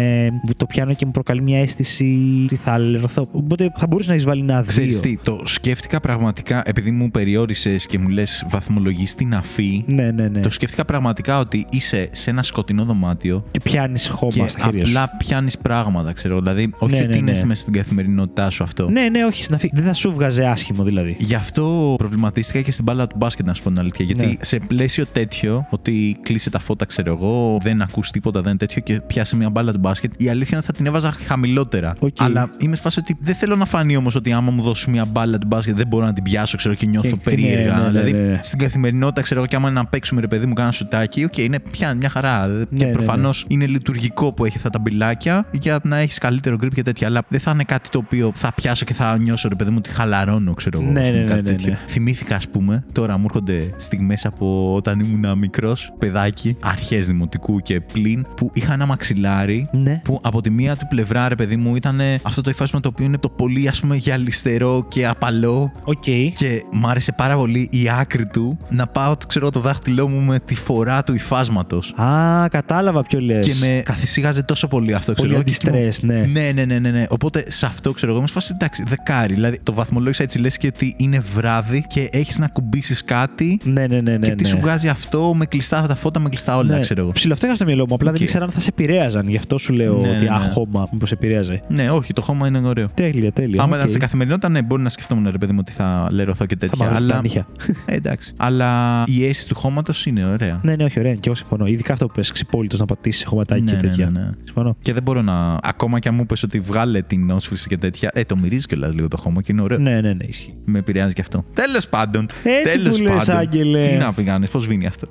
Το πιάνω και μου προκαλεί μια αίσθηση ότι θα αλερωθώ. Οπότε θα μπορούσε να εισβάλλει ένα δύο. Ξέρεις τι, το σκέφτηκα πραγματικά, επειδή μου περιόρισες και μου λες βαθμολογείς την αφή. Ναι, ναι, ναι. Το σκέφτηκα πραγματικά ότι είσαι σε ένα σκοτεινό δωμάτιο Και πιάνεις χώμα και στα χέρια σου. απλά πιάνεις πράγματα, ξέρω. Δηλαδή, όχι Ναι, ότι ναι, είναι ναι. μέσα στην καθημερινότητά σου αυτό. Ναι, ναι, όχι, συναφή. Δεν θα σου βγάζει άσχημο δηλαδή. Γι' αυτό προβληματίστηκα και στην μπάλα του μπάσκετ, να σου πω την αλήθεια. Γιατί Ναι. σε πλαίσιο τέτοιο, ότι κλείσει τα φώτα, ξέρω εγώ, δεν ακούς τίποτα, δεν τέτοιο και πιάσει μια μπάλα του μπάσκετ, η αλήθεια είναι ότι θα την έβαζα χαμηλότερα. Οκ. Αλλά είμαι σε φάση ότι δεν θέλω να φανεί όμως ότι άμα μου δώσει μια μπάλα του μπάσκετ δεν μπορώ να την πιάσω, ξέρω και νιώθω Και- περίεργα. ναι, ναι, ναι, δηλαδή ναι. στην καθημερινότητα, ξέρω εγώ, και άμα να παίξουμε ρε παιδί μου κάνα σουτάκι, οκ, είναι πια μια χαρά. και ναι, προφανώς είναι λειτουργικό που έχει αυτά τα μπιλάκια για να έχεις καλύτερο grip και τέτοια. Αλλά δεν θα είναι κάτι το οποίο θα πιάσω και θα νιώσω ρε παιδί μου ότι χαλαρώνω, ξέρω εγώ. Ναι, ας πούμε, ναι, ναι, κάτι ναι, τέτοιο. ναι. Θυμήθηκα, ας πούμε, τώρα μου έρχονται στιγμές από όταν ήμουν μικρός παιδάκι, αρχές δημοτικού και πλην, που είχα ένα μαξιλάρι Ναι. που από τη μία του πλευρά, ρε παιδί μου, ήταν αυτό το υφάσμα το οποίο είναι το πολύ, ας πούμε, γυαλιστερό και απαλό. Οκ. Και μ' άρεσε πάρα πολύ η άκρη του να πάω, ξέρω, το δάχτυλό μου με τη φορά του υφάσματος. Α, κατάλαβα ποιο λες. Και με καθησύγαζε τόσο πολύ αυτό, ξέρω Πολύ εγώ. και ήμουν- anti-stress, ναι. ναι, ναι, ναι, ναι, ναι. Οπότε σε αυτό ξέρω εγώ, είμαι σε φάση εντάξει, δεκάρι. Δηλαδή το βαθμολόγησα έτσι λες και ότι είναι βράδυ και έχεις να ακουμπήσεις κάτι Ναι, ναι, ναι. ναι και τι ναι. σου βγάζει αυτό με κλειστά τα φώτα, με κλειστά όλα, ναι. ξέρω εγώ. Ψιλοαυτό είχα στο μυαλό μου. Απλά Οκ. δεν ήξερα αν θα σε επηρέαζαν. Γι' αυτό σου λέω Ναι, ότι ναι, ναι. α, χώμα, μήπως επηρέαζε. Ναι, όχι, το χώμα είναι ωραίο. Τέλεια, τέλεια. Άμα οκ. ήταν σε καθημερινότητα, ναι, μπορεί να σκεφτόμουν ρε παιδί μου ότι θα λερωθώ και Θα τέτοια. μ' αλλά. τα νύχια. Ε, εντάξει. Αλλά η αίσθηση του χώματος είναι ωραία. Ναι, ναι, όχι, ωραία. Και εγώ συμφωνώ. Ειδικά αυτό που πες, ξυπόλυτος να πατήσεις χωματάκι Ναι, και ναι, τέτοια. ναι, ναι. Συμφωνώ. Και δεν μπορώ να. Ακόμα και αν μου είπε ότι βγάλε την όσφρηση και τέτοια. Ε, το μυρίζει κιόλας λίγο το χώμα και είναι ωραίο. Ναι, ναι, ναι, ισχύει. Με επηρεάζει και αυτό. Τέλος πάντων. Έτσι τέλος που λες, πάντων. Άγγελε. Τι να πει κανείς, πώς βίνει αυτό.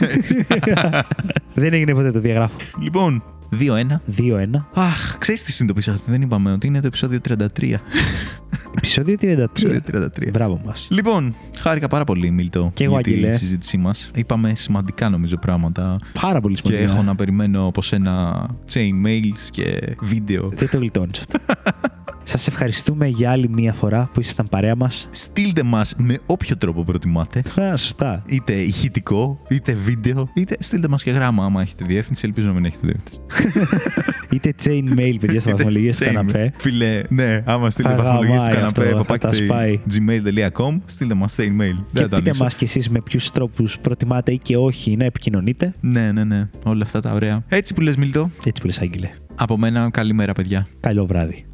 Έτσι. (laughs) δεν έγινε ποτέ το διαγράφω. λοιπόν, 2-1. 2-1. Αχ, ξέρεις τι συνειδητοποίησα. Δεν είπαμε ότι είναι το επεισόδιο 33. Επισόδιο 33. επεισόδιο 33. Μπράβο μας. Λοιπόν, χάρηκα πάρα πολύ, Μίλτο, Κι εγώ, για τη Άγγελε. συζήτησή μας. Είπαμε σημαντικά νομίζω πράγματα. Πάρα πολύ Και σημαντικό. έχω να περιμένω από σένα chain mails και βίντεο. Δεν το γλιτώνεις αυτό. (laughs) Σας ευχαριστούμε για άλλη μία φορά που ήσασταν παρέα μας. Στείλτε μας με όποιο τρόπο προτιμάτε. Α, σωστά. Είτε ηχητικό, είτε βίντεο, είτε στείλτε μας και γράμμα άμα έχετε διεύθυνση. Ελπίζω να μην έχετε διεύθυνση. (laughs) Είτε chain mail, παιδιά, στα βαθμολογίες του Chain. καναπέ. Φίλε, ναι, άμα στείλετε Θα βαθμολογίες στο γαμάει καναπέ, αυτό, θα τα σπάει. gmail.com, στείλτε μας chain mail. Και Δεν θα το πείτε ανοίξω. μας κι εσείς με ποιους τρόπους προτιμάτε ή και όχι να επικοινωνείτε. Ναι, ναι, ναι. Όλα αυτά τα ωραία. Έτσι που λες Μιλτό. Έτσι που λες, Άγγελε. Από μένα, καλημέρα παιδιά. Καλό βράδυ.